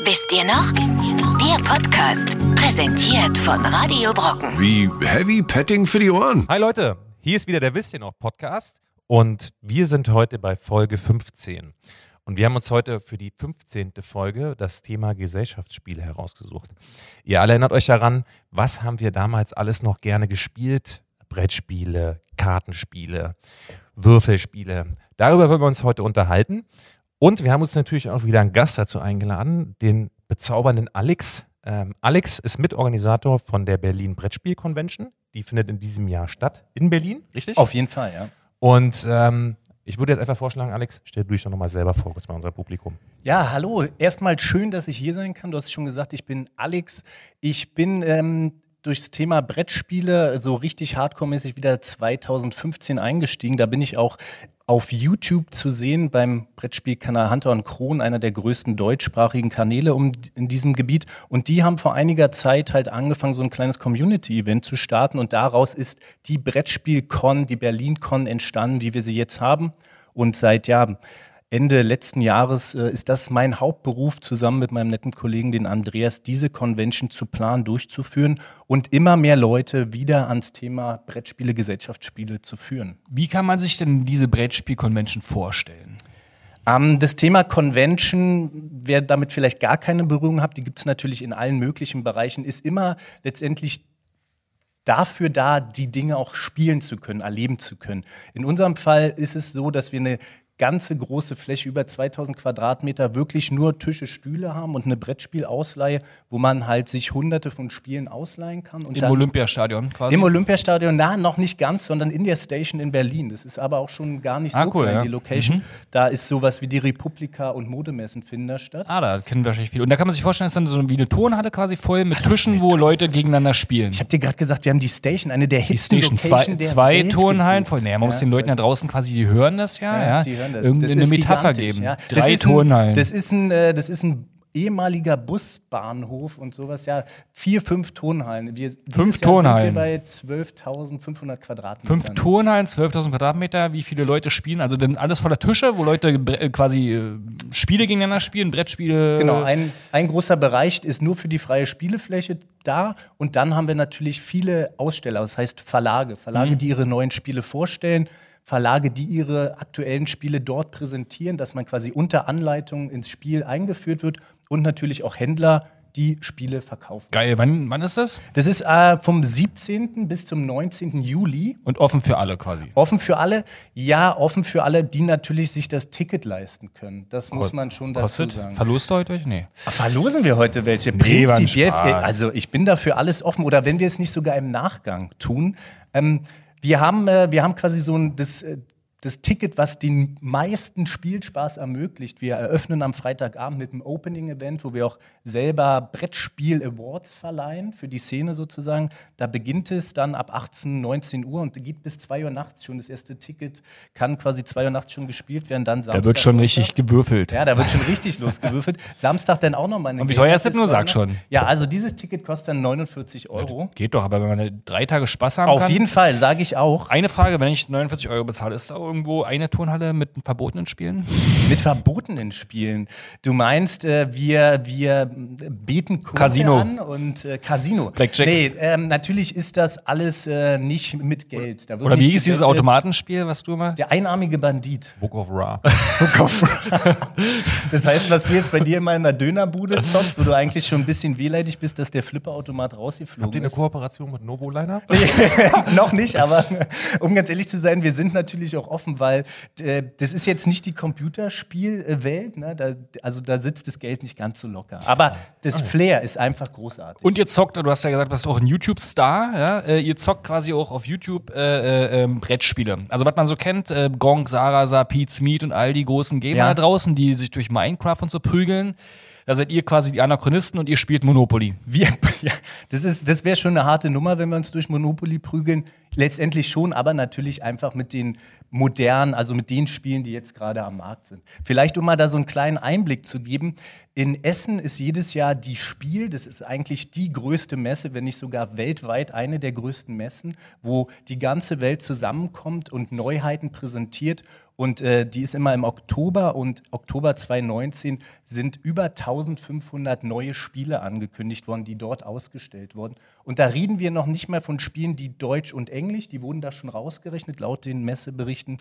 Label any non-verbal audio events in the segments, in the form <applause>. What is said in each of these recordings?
Wisst ihr noch? Der Podcast, präsentiert von Radio Brocken. Wie Heavy Petting für die Ohren. Hi Leute, hier ist wieder der Wisst ihr noch Podcast und wir sind heute bei Folge 15. Und wir haben uns heute für die 15. Folge das Thema Gesellschaftsspiele herausgesucht. Ihr alle erinnert euch daran, was haben wir damals alles noch gerne gespielt? Brettspiele, Kartenspiele, Würfelspiele. Darüber wollen wir uns heute unterhalten. Und wir haben uns natürlich auch wieder einen Gast dazu eingeladen, den bezaubernden Alex. Ähm, Alex ist Mitorganisator von der Berlin Brettspiel Convention. Die findet in diesem Jahr statt in Berlin, richtig? Auf jeden Fall, ja. Und ähm, ich würde jetzt einfach vorschlagen, Alex, stell du dich doch nochmal selber vor, kurz bei unserem Publikum. Ja, hallo. Erstmal schön, dass ich hier sein kann. Du hast schon gesagt, ich bin Alex. Ich bin ähm, durchs Thema Brettspiele so richtig hardcore-mäßig wieder 2015 eingestiegen. Da bin ich auch auf YouTube zu sehen beim Brettspielkanal Hunter und Kron, einer der größten deutschsprachigen Kanäle um, in diesem Gebiet. Und die haben vor einiger Zeit halt angefangen, so ein kleines Community-Event zu starten. Und daraus ist die Brettspiel-Con, die Berlin-Con entstanden, wie wir sie jetzt haben. Und seit ja, Ende letzten Jahres äh, ist das mein Hauptberuf, zusammen mit meinem netten Kollegen, den Andreas, diese Convention zu planen, durchzuführen und immer mehr Leute wieder ans Thema Brettspiele, Gesellschaftsspiele zu führen. Wie kann man sich denn diese Brettspiel-Convention vorstellen? Ähm, das Thema Convention, wer damit vielleicht gar keine Berührung hat, die gibt es natürlich in allen möglichen Bereichen, ist immer letztendlich dafür da, die Dinge auch spielen zu können, erleben zu können. In unserem Fall ist es so, dass wir eine ganze große Fläche, über 2000 Quadratmeter, wirklich nur Tische, Stühle haben und eine Brettspielausleihe, wo man halt sich hunderte von Spielen ausleihen kann. Und Im Olympiastadion quasi? Im Olympiastadion, na, noch nicht ganz, sondern in der Station in Berlin. Das ist aber auch schon gar nicht Ah, so cool, klein, ja. die Location. Mhm. Da ist sowas wie die Republika und Modemessen finden da statt. Ah, da kennen wahrscheinlich viele. Und da kann man sich vorstellen, das ist dann so wie eine Turnhalle quasi voll mit Tischen, wo Leute gegeneinander spielen. Ich habe dir gerade gesagt, wir haben die Station, eine der die hipsten Station, zwei, Location der zwei Welt Turnhallen voll. Naja, man muss Ja, den Leuten zwei- da draußen quasi, die hören das ja, ja. Ja, die hören das. Irgendeine Metapher gigantisch, geben. ja. Drei das ist ein, Turnhallen. Das ist ein, äh, das ist ein ehemaliger Busbahnhof und sowas. Ja, vier, fünf Turnhallen. Wir, Fünf wir bei 12.500 Quadratmetern. Fünf Turnhallen, 12.000 Quadratmeter, wie viele Leute spielen? Also dann alles voller Tische, wo Leute äh, quasi äh, Spiele gegeneinander spielen, Brettspiele. Genau, ein, ein großer Bereich ist nur für die freie Spielefläche da. Und dann haben wir natürlich viele Aussteller, das heißt Verlage. Verlage, Mhm. die ihre neuen Spiele vorstellen. Verlage, die ihre aktuellen Spiele dort präsentieren, dass man quasi unter Anleitung ins Spiel eingeführt wird. Und natürlich auch Händler, die Spiele verkaufen. Geil, wann, wann ist das? Das ist äh, vom 17. bis zum 19. Juli. Und offen für alle quasi. Offen für alle? Ja, offen für alle, die natürlich sich das Ticket leisten können. Das muss man schon dazu Kostet? sagen. Verlost heute euch? Nee. Ah, Verlosen wir heute welche? Nee, Prinzipiell, also ich bin dafür alles offen. Oder wenn wir es nicht sogar im Nachgang tun. Ähm, wir, haben, äh, wir haben quasi so ein, das, äh, das Ticket, was den meisten Spielspaß ermöglicht. Wir eröffnen am Freitagabend mit einem Opening-Event, wo wir auch selber Brettspiel-Awards verleihen für die Szene sozusagen. Da beginnt es dann ab 18, 19 Uhr und geht bis 2 Uhr nachts schon. Das erste Ticket kann quasi 2 Uhr nachts schon gespielt werden. Dann Da wird schon Samstag, richtig gewürfelt. ja, da wird schon richtig losgewürfelt. Samstag dann auch nochmal eine Und wie teuer ist das nur? Sag schon. Ja, also dieses Ticket kostet dann 49 Euro. Geht doch, aber wenn man drei Tage Spaß haben Auf kann. jeden Fall, sage ich auch. Eine Frage, wenn ich 49 Euro bezahle, ist da irgendwo eine Turnhalle mit verbotenen Spielen? Mit verbotenen Spielen. Du meinst, äh, wir, wir beten Kurse Casino. an und äh, Casino. Blackjack. Nee, ähm, natürlich ist das alles äh, nicht mit Geld. Oder wie hieß dieses. Automatenspiel, was du mal? Der einarmige Bandit. Book of Ra. <laughs> <laughs> Das heißt, was du jetzt bei dir immer in der Dönerbude zockst, wo du eigentlich schon ein bisschen wehleidig bist, dass der Flipperautomat rausgeflogen Habt ihr eine ist. Kooperation mit Novoliner? <laughs> noch nicht, aber um ganz ehrlich zu sein, wir sind natürlich auch offen, weil äh, das ist jetzt nicht die Computerspielwelt, ne? da, also da sitzt das Geld nicht ganz so locker. Aber das Flair ist einfach großartig. Und ihr zockt, du hast ja gesagt, du bist auch ein YouTube-Star, ja? Äh, ihr zockt quasi auch auf YouTube äh, äh, ähm, Brettspiele. Also was man so kennt, äh, Gong, Sarasa, Pete's Meat und all die großen Gamer Ja. da draußen, die sich durch Minecraft und so prügeln. Da seid ihr quasi die Anachronisten und ihr spielt Monopoly. Wir, <laughs> ja, das das wäre schon eine harte Nummer, wenn wir uns durch Monopoly prügeln. Letztendlich schon, aber natürlich einfach mit den modernen, also mit den Spielen, die jetzt gerade am Markt sind. Vielleicht, um mal da so einen kleinen Einblick zu geben. In Essen ist jedes Jahr die Spiel, das ist eigentlich die größte Messe, wenn nicht sogar weltweit eine der größten Messen, wo die ganze Welt zusammenkommt und Neuheiten präsentiert. Und äh, die ist immer im Oktober und Oktober 2019 sind über 1500 neue Spiele angekündigt worden, die dort ausgestellt wurden. Und da reden wir noch nicht mal von Spielen, die Deutsch und Englisch, die wurden da schon rausgerechnet laut den Messeberichten.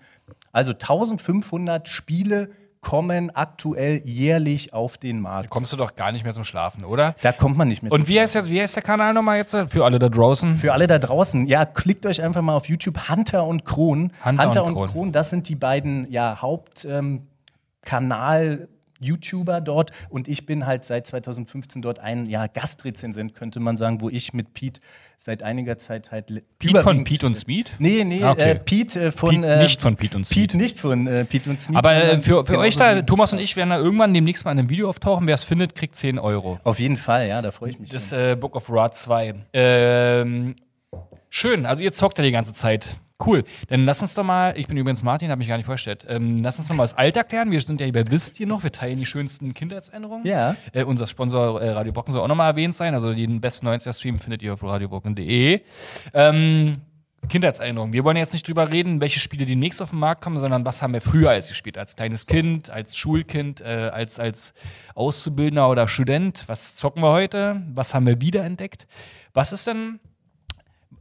Also 1500 Spiele kommen aktuell jährlich auf den Markt. Kommst du doch gar nicht mehr zum Schlafen, oder? Da kommt man nicht mehr. Und wie heißt, jetzt, wie heißt der Kanal nochmal jetzt für alle da draußen? Für alle da draußen, ja, klickt euch einfach mal auf YouTube Hunter und Kron. Hunter und Kron. das sind die beiden ja, Hauptkanal- YouTuber dort und ich bin halt seit 2015 dort ein ja, Gastrezensent, könnte man sagen, wo ich mit Pete seit einiger Zeit halt. Pete von Pete und Speed? Nee, nee, Ah, okay. äh, Pete äh, von. Pete äh, nicht von Pete und Speed. Pete nicht von äh, Pete und Smith. Aber äh, für, für genauso euch da, Thomas und ich werden da irgendwann demnächst mal in einem Video auftauchen. Wer es findet, kriegt 10 Euro. Auf jeden Fall, ja, da freue ich mich. Das äh, Book of Ra 2. Ähm, schön, also ihr zockt ja die ganze Zeit. Cool. Dann lass uns doch mal, ich bin übrigens Martin, habe mich gar nicht vorgestellt. Ähm, lass uns doch mal das Alter klären. Wir sind ja hier bei Wisst ihr noch, wir teilen die schönsten Kindheitserinnerungen. Ja. Äh, unser Sponsor äh, Radio Brocken soll auch nochmal erwähnt sein. Also den besten 90er-Stream findet ihr auf radiobrocken.de. Ähm, Kindheitserinnerungen. Wir wollen jetzt nicht drüber reden, welche Spiele demnächst auf den Markt kommen, sondern was haben wir früher als gespielt? Als kleines Kind, als Schulkind, äh, als, als Auszubildender oder Student. Was zocken wir heute? Was haben wir wiederentdeckt? Was ist denn.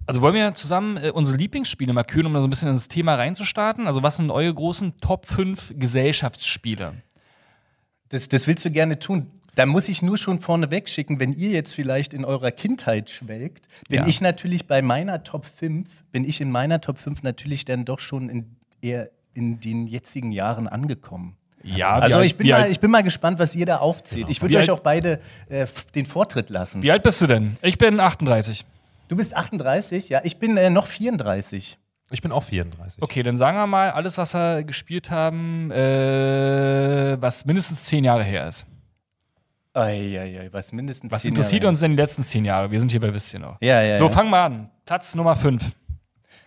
Also wollen wir zusammen äh, unsere Lieblingsspiele mal küren, um da so ein bisschen ins Thema reinzustarten? Also, was sind eure großen Top 5 Gesellschaftsspiele? Das, das willst du gerne tun. Da muss ich nur schon vorneweg schicken, wenn ihr jetzt vielleicht in eurer Kindheit schwelgt, bin Ja. ich natürlich bei meiner Top 5, bin ich in meiner Top 5 natürlich dann doch schon in, eher in den jetzigen Jahren angekommen. Ja, Also ich bin, wie, mal, alt, ich bin mal gespannt, was ihr da aufzählt. Ich Wie würde euch alt- auch beide äh, den Vortritt lassen. wie alt bist du denn? Ich bin 38. Du bist 38, ja, ich bin äh, noch 34. Ich bin auch 34. Okay, dann sagen wir mal, alles, was wir gespielt haben, äh, was mindestens zehn Jahre her ist. Eieiei, was mindestens Was zehn interessiert Jahre. uns denn die letzten zehn Jahre? Wir sind hier bei Wisst ihr noch. Ja, ja, so, ja. fangen wir an. Platz Nummer 5.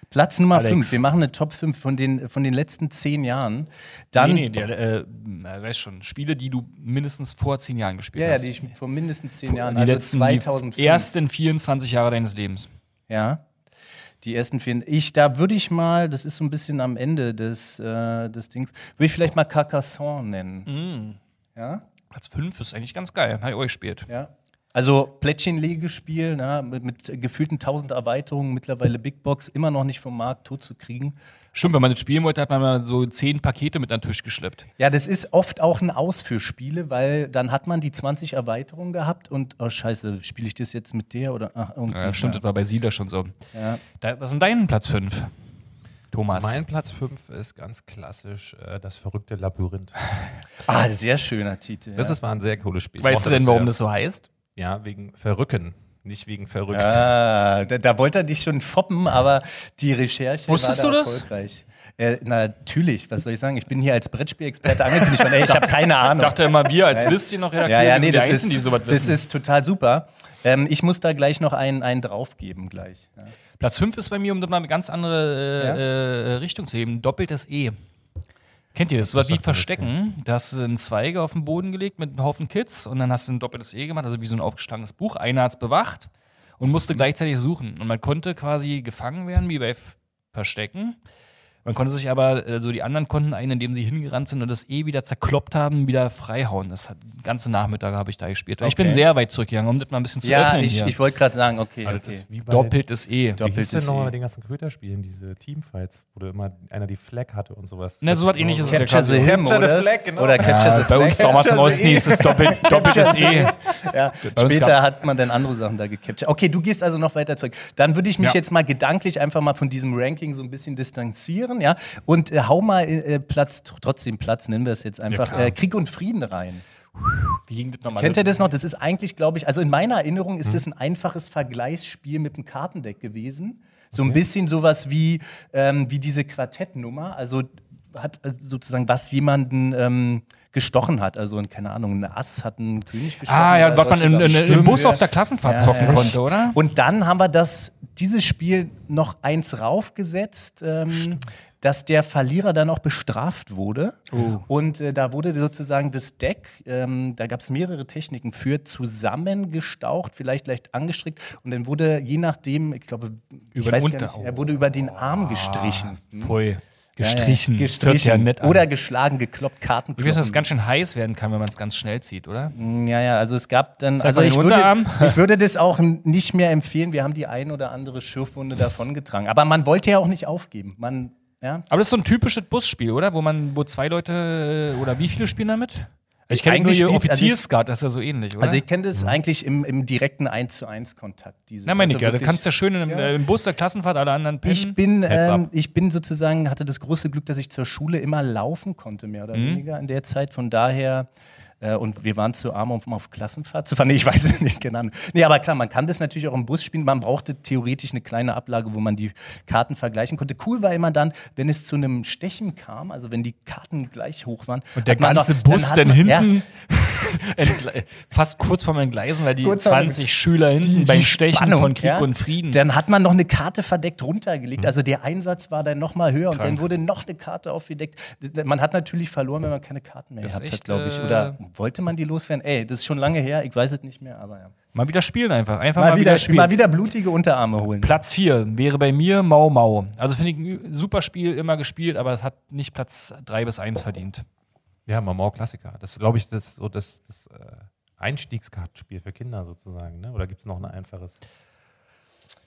Platz Nummer Alex. 5. Wir machen eine Top 5 von den, von den letzten zehn Jahren. Dann, nee, nee, der, äh, na, weißt schon, Spiele, die du mindestens vor zehn Jahren gespielt ja, ja, hast. die ich vor mindestens zehn Jahren, die also letzten, 2005. die ersten 24 Jahre deines Lebens. Ja. Die ersten vier. Ich, da würde ich mal, das ist so ein bisschen am Ende des, äh, des Dings, würde ich vielleicht mal Carcassonne nennen. Mhm. Ja? Platz 5 ist eigentlich ganz geil. Habe ich euch gespielt. Ja. Also Plättchenlegespiel, na, mit, mit gefühlten 1000 Erweiterungen, mittlerweile Big Box, immer noch nicht vom Markt tot zu kriegen. Stimmt, wenn man das spielen wollte, hat man mal so zehn Pakete mit an den Tisch geschleppt. Ja, das ist oft auch ein Aus für Spiele, weil dann hat man die 20 Erweiterungen gehabt und, oh scheiße, spiele ich das jetzt mit der oder, ach, irgendwie. Ja, stimmt, das war bei Siedler schon so. Ja. Da, was ist denn dein Platz 5? Thomas. Mein Platz 5 ist ganz klassisch äh, das verrückte Labyrinth. <laughs> Ah, sehr schöner Titel. Das ja. ist, war ein sehr cooles Spiel. Weißt du denn, warum das so heißt? Ja, wegen Verrücken, nicht wegen verrückt. Ah, da, da wollte er dich schon foppen, aber die Recherche Wusstest war da du das? erfolgreich. Äh, natürlich, was soll ich sagen? Ich bin hier als Brettspielexperte angekündigt worden. Ey, ich habe keine Ahnung. Ich dachte immer, wir als Ja. Wisst noch ja, Redakteure ja, sind nee, die das Einzigen, ist, die sowas das wissen. ist total super. Ähm, ich muss da gleich noch einen, einen draufgeben gleich. Ja. Platz 5 ist bei mir, um das mal eine ganz andere äh, Ja? äh, Richtung zu heben, doppeltes E. Kennt ihr das? So was wie Verstecken. Da hast du einen Zweige auf den Boden gelegt mit einem Haufen Kids und dann hast du ein doppeltes E gemacht, also wie so ein aufgeschlagenes Buch. Einer hat es bewacht und musste gleichzeitig suchen. Und man konnte quasi gefangen werden, wie bei Verstecken. Man konnte sich aber, äh, so die anderen konnten einen, indem sie hingerannt sind und das E wieder zerkloppt haben, wieder freihauen. Das hat den ganzen Nachmittag habe ich da gespielt. Ich bin Okay. sehr weit zurückgegangen, um das mal ein bisschen zu Ja, öffnen ich, hier. ich wollte gerade sagen, okay, Also okay. ist wie bei, Doppeltes E. Wie hieß Doppeltes denn nochmal E. bei den ganzen Köterspielen, diese Teamfights, wo du immer einer die Flag hatte und sowas. Na, so was ähnliches ist ja Capture the Him, oder? Flag, genau. Oder Capture Ja, the bei Flag. uns damals im Osten hieß es doppelt, <laughs> doppeltes E. Ja, Bei uns später hat man dann andere Sachen da gecaptured. Okay, du gehst also noch weiter zurück. Dann würde ich mich Ja. jetzt mal gedanklich einfach mal von diesem Ranking so ein bisschen distanzieren, ja, und äh, hau mal äh, Platz, trotzdem Platz, nennen wir es jetzt einfach, klar. äh, Krieg und Frieden rein. Wie ging das nochmal? Kennt ihr das noch? Das ist eigentlich, glaube ich, also in meiner Erinnerung Hm. ist das ein einfaches Vergleichsspiel mit einem Kartendeck gewesen. So ein bisschen sowas wie, ähm, wie diese Quartettnummer. Also hat äh, sozusagen, was jemanden ähm, gestochen hat. Also, keine Ahnung, ein Ass hat einen König gestochen. Ah, ja, was man in, in, im Bus auf der Klassenfahrt Ja, zocken ja. konnte, oder? Und dann haben wir das, dieses Spiel noch eins raufgesetzt, ähm, dass der Verlierer dann auch bestraft wurde. Oh. Und äh, da wurde sozusagen das Deck, ähm, da gab es mehrere Techniken für, zusammengestaucht, vielleicht leicht angestrickt. Und dann wurde je nachdem, ich glaube, Über den nicht, er wurde über den Arm gestrichen. Pfui. Gestrichen. Ja, ja. Das hört ja nett an. Oder geschlagen, gekloppt, Karten. Ich weiß, dass es ganz schön heiß werden kann, wenn man es ganz schnell zieht, oder? Ja, ja, also es gab dann. Also ich würde, <laughs> ich würde das auch nicht mehr empfehlen. Wir haben die ein oder andere Schürfwunde davongetragen. Aber man wollte ja auch nicht aufgeben. Man, ja. Aber das ist so ein typisches Busspiel, oder? Wo man, wo zwei Leute äh, oder wie viele spielen damit? Ich kenne nur spielt's- also ich- Offizierskat, das ist ja so ähnlich, oder? Also ich kenne das eigentlich im, im direkten 1 zu 1 Kontakt. Dieses, Na, meine ich also ja, da wirklich- kannst du ja schön im, Ja. äh, im Bus der Klassenfahrt alle anderen pennen. Ich bin, ähm, ich bin sozusagen, hatte das große Glück, dass ich zur Schule immer laufen konnte, mehr oder weniger in der Zeit. Von daher, äh, und wir waren zu arm, um auf Klassenfahrt zu fahren. Nee, ich weiß es nicht genau. Nee, aber klar, man kann das natürlich auch im Bus spielen. Man brauchte theoretisch eine kleine Ablage, wo man die Karten vergleichen konnte. Cool war immer dann, wenn es zu einem Stechen kam, also wenn die Karten gleich hoch waren. Und der ganze noch- Bus dann man- ja, hinten <laughs> entle- fast kurz vorm Entgleisen, weil die Kurz vor- 20 Schüler hinten die- beim die Stechen Spannung, von Krieg ja. und Frieden. Dann hat man noch eine Karte verdeckt runtergelegt. Also der Einsatz war dann noch mal höher und Krank. dann wurde noch eine Karte aufgedeckt. Man hat natürlich verloren, wenn man keine Karten mehr Das gehabt echt, hat, glaube ich. äh, Wollte man die loswerden? Ey, das ist schon lange her. Ich weiß es nicht mehr, aber ja. mal wieder spielen einfach. Einfach Mal, wieder, spielen. mal wieder blutige Unterarme holen. Platz 4 wäre bei mir Mau Mau. Also finde ich ein super Spiel, immer gespielt, aber es hat nicht Platz 3 bis 1 verdient. Ja, Mamau Klassiker. Das ist, glaube ich, das, so das, das äh, Einstiegskartenspiel für Kinder sozusagen. Ne? Oder gibt es noch ein einfaches?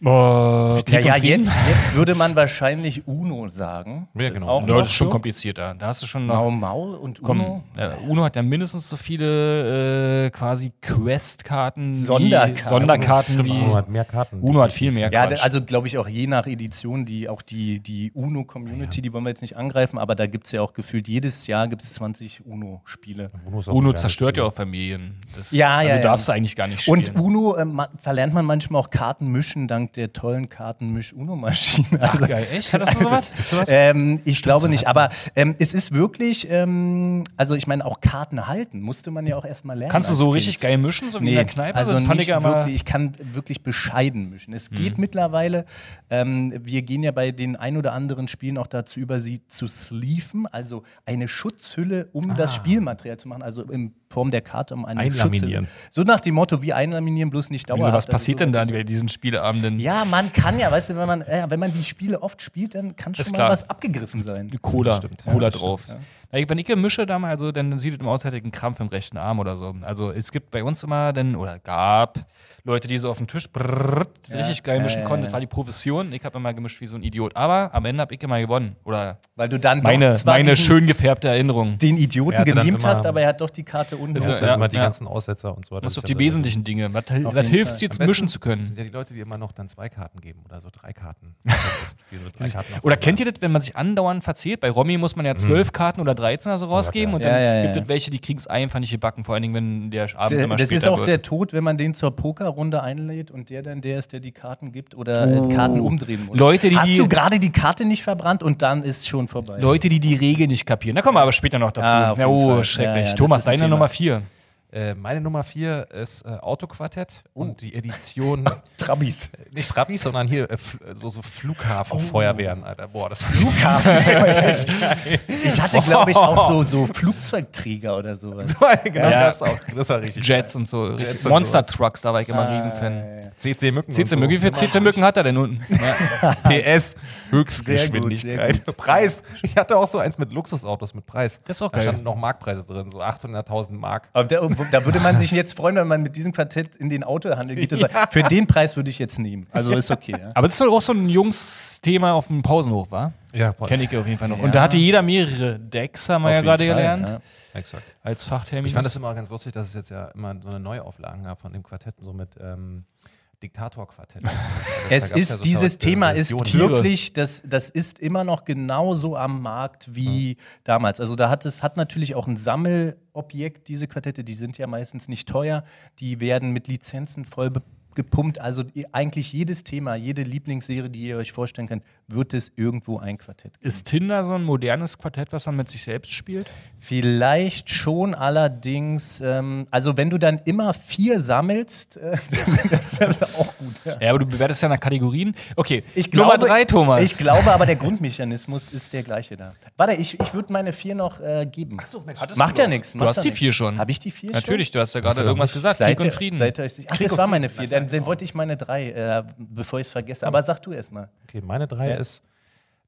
Oh, ja, ja, jetzt, jetzt würde man wahrscheinlich Uno sagen. Ja, genau. Auch Ja, das ist schon so. komplizierter. Da hast du schon noch. Mau Mau und Uno. Komm, äh, Uno hat ja mindestens so viele äh, quasi Quest-Karten. wie- Sonderkarten. Sonderkarten Stimmt, wie. Uno hat mehr Karten. Uno hat viel mehr. Ja, Quatsch. da- also glaube ich auch je nach Edition, die auch die, die Uno-Community, die wollen wir jetzt nicht angreifen, aber da gibt es ja auch gefühlt jedes Jahr gibt es 20 Uno-Spiele. Uno, Uno zerstört ja auch Familien. Das, Ja, also ja, ja. darfst du eigentlich gar nicht spielen. Und Uno äh, ma- verlernt man manchmal auch Karten mischen dank der tollen Kartenmisch-Uno-Maschine. Ach, Also, geil. Echt? <laughs> Hat das noch sowas? ähm, ich glaube nicht, aber ähm, es ist wirklich, ähm, also ich meine, auch Karten halten musste man ja auch erstmal lernen. Kannst du so Kind. richtig geil mischen, so wie in der Kneipe? also fand ich ja wirklich, ich kann wirklich bescheiden mischen. Es geht mittlerweile, ähm, wir gehen ja bei den ein oder anderen Spielen auch dazu über, sie zu sleeven, also eine Schutzhülle, um das Spielmaterial zu machen, also in Form der Karte, um eine Einlaminieren. Schutzhülle. So nach dem Motto, wie einlaminieren, bloß nicht dauerhaft. Wieso, was Also passiert so denn da bei diesen Spieleabenden? Ja, man kann ja, weißt du, wenn man, äh, wenn man die Spiele oft spielt, dann kann schon mal klar. was abgegriffen sein. Cola, stimmt. Cola Ja, drauf. Na, ich- wenn ich mische da mal, also, dann sieht es immer aus, hätte ich einen Krampf im rechten Arm oder so. Also es gibt bei uns immer dann, oder gab Leute, die so auf dem Tisch brrrt, richtig geil ja, mischen ja, konnten. ja. Das war die Profession. Ich habe immer gemischt wie so ein Idiot. Aber am Ende habe ich immer gewonnen. Oder Weil du dann meine, doch zwar meine schön gefärbte Erinnerung. den Idioten dann immer- hast, aber er hat doch die Karte unten. Ist Ja, ja- dann immer die ja. ganzen Aussetzer und so. Du musst Das auf die ja wesentlichen Dinge. Was, was hilft dir jetzt mischen zu können? sind ja die Leute, die immer noch dann zwei Karten geben oder so drei Karten. <laughs> Spiel mit drei Karten Oder kennt ihr das, wenn man sich andauernd verzählt? Bei Romy muss man ja zwölf Karten oder 13 oder so rausgeben und dann ja, ja, gibt es welche, die kriegen es einfach nicht gebacken, vor allen Dingen, wenn der Abend immer das ist auch wird. der Tod, wenn man den zur Pokerrunde einlädt und der dann der ist, der die Karten gibt oder äh, Karten umdrehen muss. Oh. Leute, die Hast du gerade die Karte nicht verbrannt und dann ist schon vorbei. Leute, die die Regel nicht kapieren. Da kommen wir aber später noch dazu. Ah, ja, oh, Fall. schrecklich. Thomas, deine Thema. Nummer vier. Äh, meine Nummer vier ist äh, Autoquartett Oh. und die Edition, <laughs> Trabis. nicht Trabis, sondern hier äh, so, so Flughafenfeuerwehren, Alter. Boah, das war Ich hatte, glaube ich, auch so, so Flugzeugträger oder sowas. genau, Ja. das, auch, das war richtig. Jets und so. Jets und Monster sowas. Trucks, da war ich immer Ah, Riesenfan. CC Mücken. CC Mücken, wie viele CC Mücken hat er denn unten? <laughs> Ja. <laughs> Sehr Höchstgeschwindigkeit. gut, sehr gut. Preis. Ich hatte auch so eins mit Luxusautos mit Preis. Das ist auch Da geil. standen noch Markpreise drin, so 800.000 Mark. Aber da, da würde man sich jetzt freuen, wenn man mit diesem Quartett in den Autohandel geht und sagt, für den Preis würde ich jetzt nehmen. Also ist okay. Ja. Aber das ist doch auch so ein Jungsthema auf dem Pausenhof, war? Ja. Kenne ich auf jeden Fall noch. Ja. Und da hatte jeder mehrere Decks, haben wir Auf ja gerade Fall, gelernt. ja. Exakt. Als Fachtermin. Ich fand das immer ganz lustig, dass es jetzt ja immer so eine Neuauflagen gab von dem Quartett, so mit ähm, Diktator-Quartett. Es ja ist, so dieses Thema ist wirklich, das, das ist immer noch genauso am Markt wie damals. Also da hat es hat natürlich auch ein Sammelobjekt, diese Quartette, die sind ja meistens nicht teuer, die werden mit Lizenzen voll gepumpt. Also eigentlich jedes Thema, jede Lieblingsserie, die ihr euch vorstellen könnt, wird es irgendwo ein Quartett geben. Ist Tinder so ein modernes Quartett, was man mit sich selbst spielt? Vielleicht schon, allerdings, ähm, also wenn du dann immer vier sammelst, äh, das, <laughs> das ist auch gut. Ja. Ja, aber du bewertest ja nach Kategorien. Okay, Ich Nummer glaube- drei, Thomas. Ich glaube aber, der Grundmechanismus ist der gleiche da. Warte, ich, ich würde meine vier noch äh, geben. Ach so, Macht ja nichts. Du hast die vier schon. Habe ich die vier Natürlich, schon? du hast ja gerade du irgendwas gesagt. Seid Krieg und Frieden. Seid ihr euch sicher? Ach, Krieg das war meine vier. Dann, dann wollte ich meine drei, äh, bevor ich es vergesse. Aber sag du erst mal. Okay, meine drei Ja. ist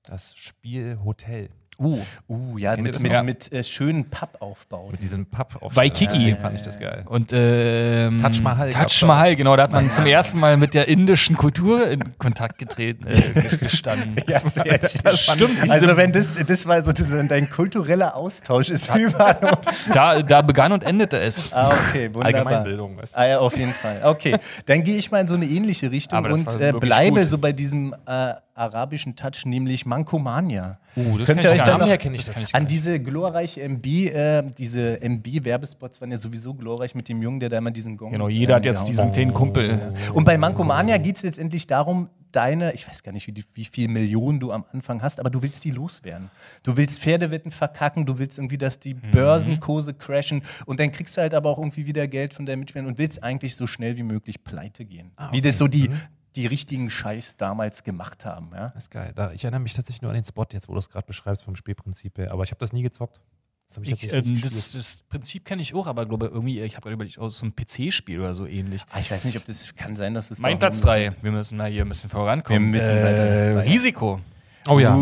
das Spiel Hotel. Uh, Uh, ja, Kennt mit, das mit, mit äh, schönen Pappaufbauten. Mit diesem Papp auf Waikiki. Deswegen fand ich das geil. und ähm, Taj Mahal Taj Mahal, genau. Da hat man zum ersten Mal mit der indischen Kultur in Kontakt getreten, äh, gestanden. <laughs> Ja, schön. das stimmt. Also wenn das, das war so das, dein kultureller Austausch ist überall. Da, da begann und endete es. ah, okay, wunderbar. Allgemeinbildung, weißt du? Ah ja, auf jeden Fall. Okay, dann gehe ich mal in so eine ähnliche Richtung das und äh, bleibe gut. so bei diesem äh, arabischen Touch, nämlich Mankomania. Uh, das Könnt ihr euch gar da nicht. noch- ich Das ich An diese glorreiche MB, äh, diese MB-Werbespots waren ja sowieso glorreich mit dem Jungen, der da immer diesen Gong. Genau, jeder äh, hat jetzt gehauen diesen kleinen Kumpel. Und bei Mankomania geht es letztendlich darum, deine, ich weiß gar nicht, wie, die, wie viel Millionen du am Anfang hast, aber du willst die loswerden. Du willst Pferdewetten verkacken, du willst irgendwie, dass die Börsenkurse crashen und dann kriegst du halt aber auch irgendwie wieder Geld von deinen Mitspielern und willst eigentlich so schnell wie möglich pleite gehen. Wie das so die, die richtigen Scheiß damals gemacht haben. Ja? Das ist geil. Da, ich erinnere mich tatsächlich nur an den Spot jetzt, wo du es gerade beschreibst vom Spielprinzip her. Aber ich habe das nie gezockt. Das habe ich, Ich, ähm, nicht das, das Prinzip kenne ich auch, aber glaube irgendwie, ich habe gerade überlegt, aus so einem PC-Spiel oder so ähnlich. Ah, ich weiß nicht, ob das kann sein, dass es Mein Platz auch- 3. Wir müssen mal hier ein bisschen vorankommen. Wir müssen äh, weiter- weiter. Risiko. Oh ja.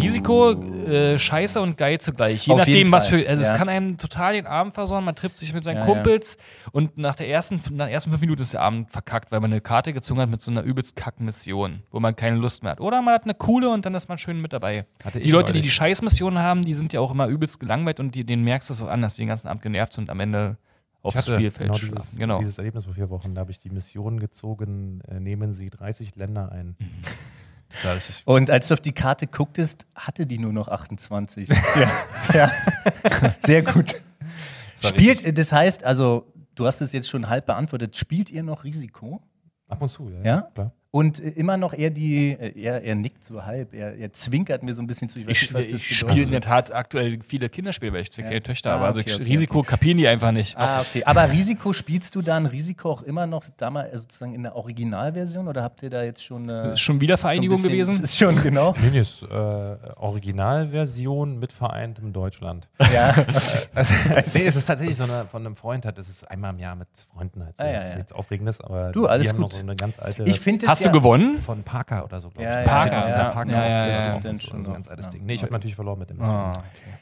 Risiko, äh, scheiße und geil zugleich. Je Auf nachdem, was für. Also, ja. es kann einem total den Abend versorgen. Man trifft sich mit seinen Ja, Kumpels und nach, der ersten, nach den ersten fünf Minuten ist der Abend verkackt, weil man eine Karte gezogen hat mit so einer übelst kacken Mission, wo man keine Lust mehr hat. Oder man hat eine coole und dann ist man schön mit dabei. Hatte Die Leute, die neulich. die Scheißmissionen haben, die sind ja auch immer übelst gelangweilt und die, denen merkst du es auch an, dass die den ganzen Abend genervt sind und am Ende aufs Spielfeld genau dieses, Genau. dieses Erlebnis vor vier Wochen. Da habe ich die Mission gezogen, äh, nehmen Sie 30 Länder ein. <laughs> Das war richtig. Und als du auf die Karte gucktest, hatte die nur noch 28. <laughs> ja, ja. Sehr gut. Das Spielt, das heißt, also, du hast es jetzt schon halb beantwortet, spielt ihr noch Risiko? Ab und zu, ja. Ja? Klar. Und äh, immer noch eher die, äh, er, er nickt so halb, er, er zwinkert mir so ein bisschen zu. Ich, nicht, was das ich bedeutet. spiele in der Tat aktuell viele Kinderspiele, weil ich zwei Ja. Töchter Ah, habe. Also okay, ich- okay, Risiko kapieren die einfach nicht. Ah, okay. Aber Risiko, spielst du dann Risiko auch immer noch damals äh, sozusagen in der Originalversion oder habt ihr da jetzt schon. Äh, Ist schon Wiedervereinigung schon ein bisschen- gewesen? Ist <laughs> schon, genau. Nee, nee, ist äh, Originalversion mit vereintem Deutschland. ja. <laughs> Also, nee, es ist tatsächlich so eine von einem Freund hat. Es ist einmal im Jahr mit Freunden halt so. Ah, ja, das ist ja. nichts Aufregendes, aber Du, alles die haben gut. noch so eine ganz alte. Ich finde es Hast ja, du gewonnen? von Parker oder so, glaube ich. ja, Parker, ja. Parker Ja, ja, ja, das ist Dann schon so ein ganz altes Ja. Ding. Nee, ich habe natürlich verloren mit dem. Ah.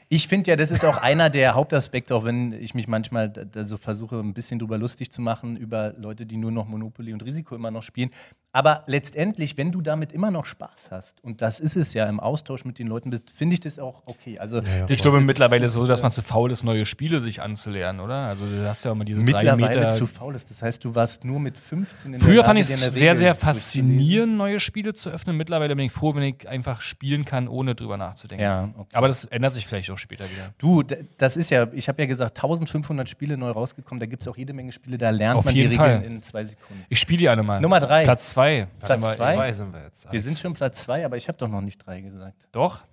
Ich finde ja, das ist auch einer der Hauptaspekte, auch wenn ich mich manchmal da, da so versuche, ein bisschen drüber lustig zu machen, über Leute, die nur noch Monopoly und Risiko immer noch spielen. Aber letztendlich, wenn du damit immer noch Spaß hast, und das ist es ja im Austausch mit den Leuten, bist, finde ich das auch okay. Also, ja, Ich glaube mittlerweile so, dass man zu faul ist, neue Spiele sich anzulernen, oder? Also du hast ja immer diese drei mittlerweile Meter. zu faul ist. Das heißt, du warst nur mit 15 in der Früher Lage, fand ich es sehr, sehr faszinierend, neue Spiele zu öffnen. Mittlerweile bin ich froh, wenn ich einfach spielen kann, ohne drüber nachzudenken. Ja, okay. Aber das ändert sich vielleicht auch später wieder. Du, das ist ja, ich habe ja gesagt, 1500 Spiele neu rausgekommen. Da gibt es auch jede Menge Spiele, da lernt Auf man jeden die Regeln Fall. in zwei Sekunden. Ich spiele die alle mal. Nummer drei. Platz zwei. Platz Sind wir- zwei? sind wir jetzt. Wir Alex. sind schon Platz zwei, aber ich habe doch noch nicht drei gesagt. Doch.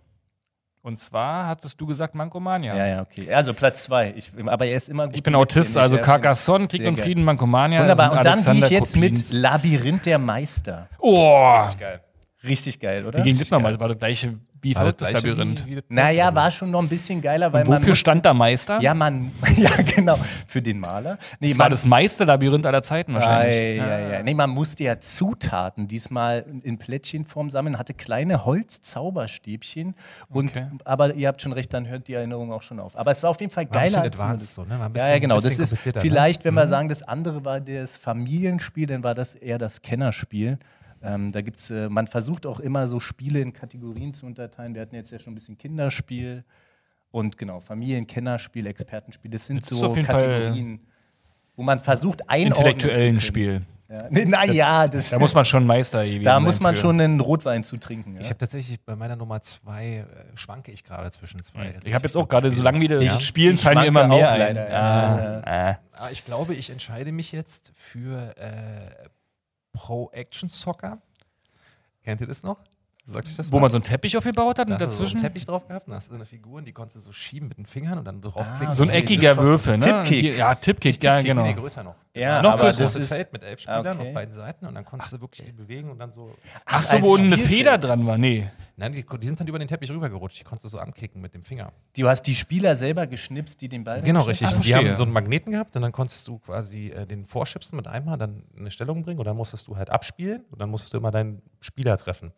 Und zwar hattest du gesagt Mankomania. Ja, ja, okay. Also Platz zwei. Ich, aber er ist immer gut. Ich bin Autist, also Carcassonne, Krieg und. Frieden, Mankomania. Wunderbar. Und dann gehe ich jetzt mit Kopins. Labyrinth der Meister. Oh, geil. Richtig geil, oder? wie ging das nochmal? War das gleiche wie War das Labyrinth? wie- wie das Naja, war schon noch ein bisschen geiler, weil Und man. wofür stand da Meister? Ja, man. <laughs> Ja, genau. Für den Maler. Nee, das war man- das Meisterlabyrinth aller Zeiten wahrscheinlich. Ei, ja, ja. Nee, man musste ja Zutaten diesmal in Plättchenform sammeln, hatte kleine Holzzauberstäbchen. Und, Okay. Aber ihr habt schon recht, dann hört die Erinnerung auch schon auf. Aber es war auf jeden Fall War ein geiler. bisschen advanced das- so, ne? War ein Ja, bisschen- ja, genau. Das ist komplizierter, vielleicht, wenn wir Mhm. sagen, das andere war das Familienspiel, dann war das eher das Kennerspiel. Ähm, da gibt's, äh, man versucht auch immer so Spiele in Kategorien zu unterteilen. Wir hatten jetzt ja schon ein bisschen Kinderspiel und genau, Familienkennerspiel, Expertenspiel. Das sind Das so Fall Kategorien, wo man versucht, einordnen Intellektuellen zu Spiel. Ja. Naja, das, Da muss man schon Meister <laughs> da muss man für. schon einen Rotwein zu trinken. Ja? Ich habe tatsächlich bei meiner Nummer zwei äh, schwanke ich gerade zwischen zwei. Ich habe jetzt auch gerade, guten solange wir Spielen. das spielen, ich fallen mir immer mehr ein. leider, Ah, ah. Ah, ich glaube, ich entscheide mich jetzt für äh, Pro Action Soccer. Kennt ihr das noch? Sagt euch das Wo was? man so einen Teppich aufgebaut hat Da und hast du so dazwischen. einen Teppich drauf gehabt und hast so eine Figur und die konntest du so schieben mit den Fingern und dann draufklicken. so ein eckiger Würfel, ne? Tippkick. Ja, Tippkick, ja, Tippkick, genau. Nee, größer noch. Ja, Noch aber größer. das ist, Feld mit elf Spielern Okay. auf beiden Seiten und dann konntest du wirklich die bewegen und dann so. Ach so, als wo eine. Feder dran war. Nee. Nein, die, die sind dann über den Teppich rübergerutscht. Die konntest du so ankicken mit dem Finger. du hast die Spieler selber geschnipst, die den Ball Genau, richtig. Ach, Und die haben so einen Magneten gehabt und dann konntest du quasi äh, den vorschipsen mit einmal, dann eine Stellung bringen und dann musstest du halt abspielen und dann musstest du immer deinen Spieler treffen.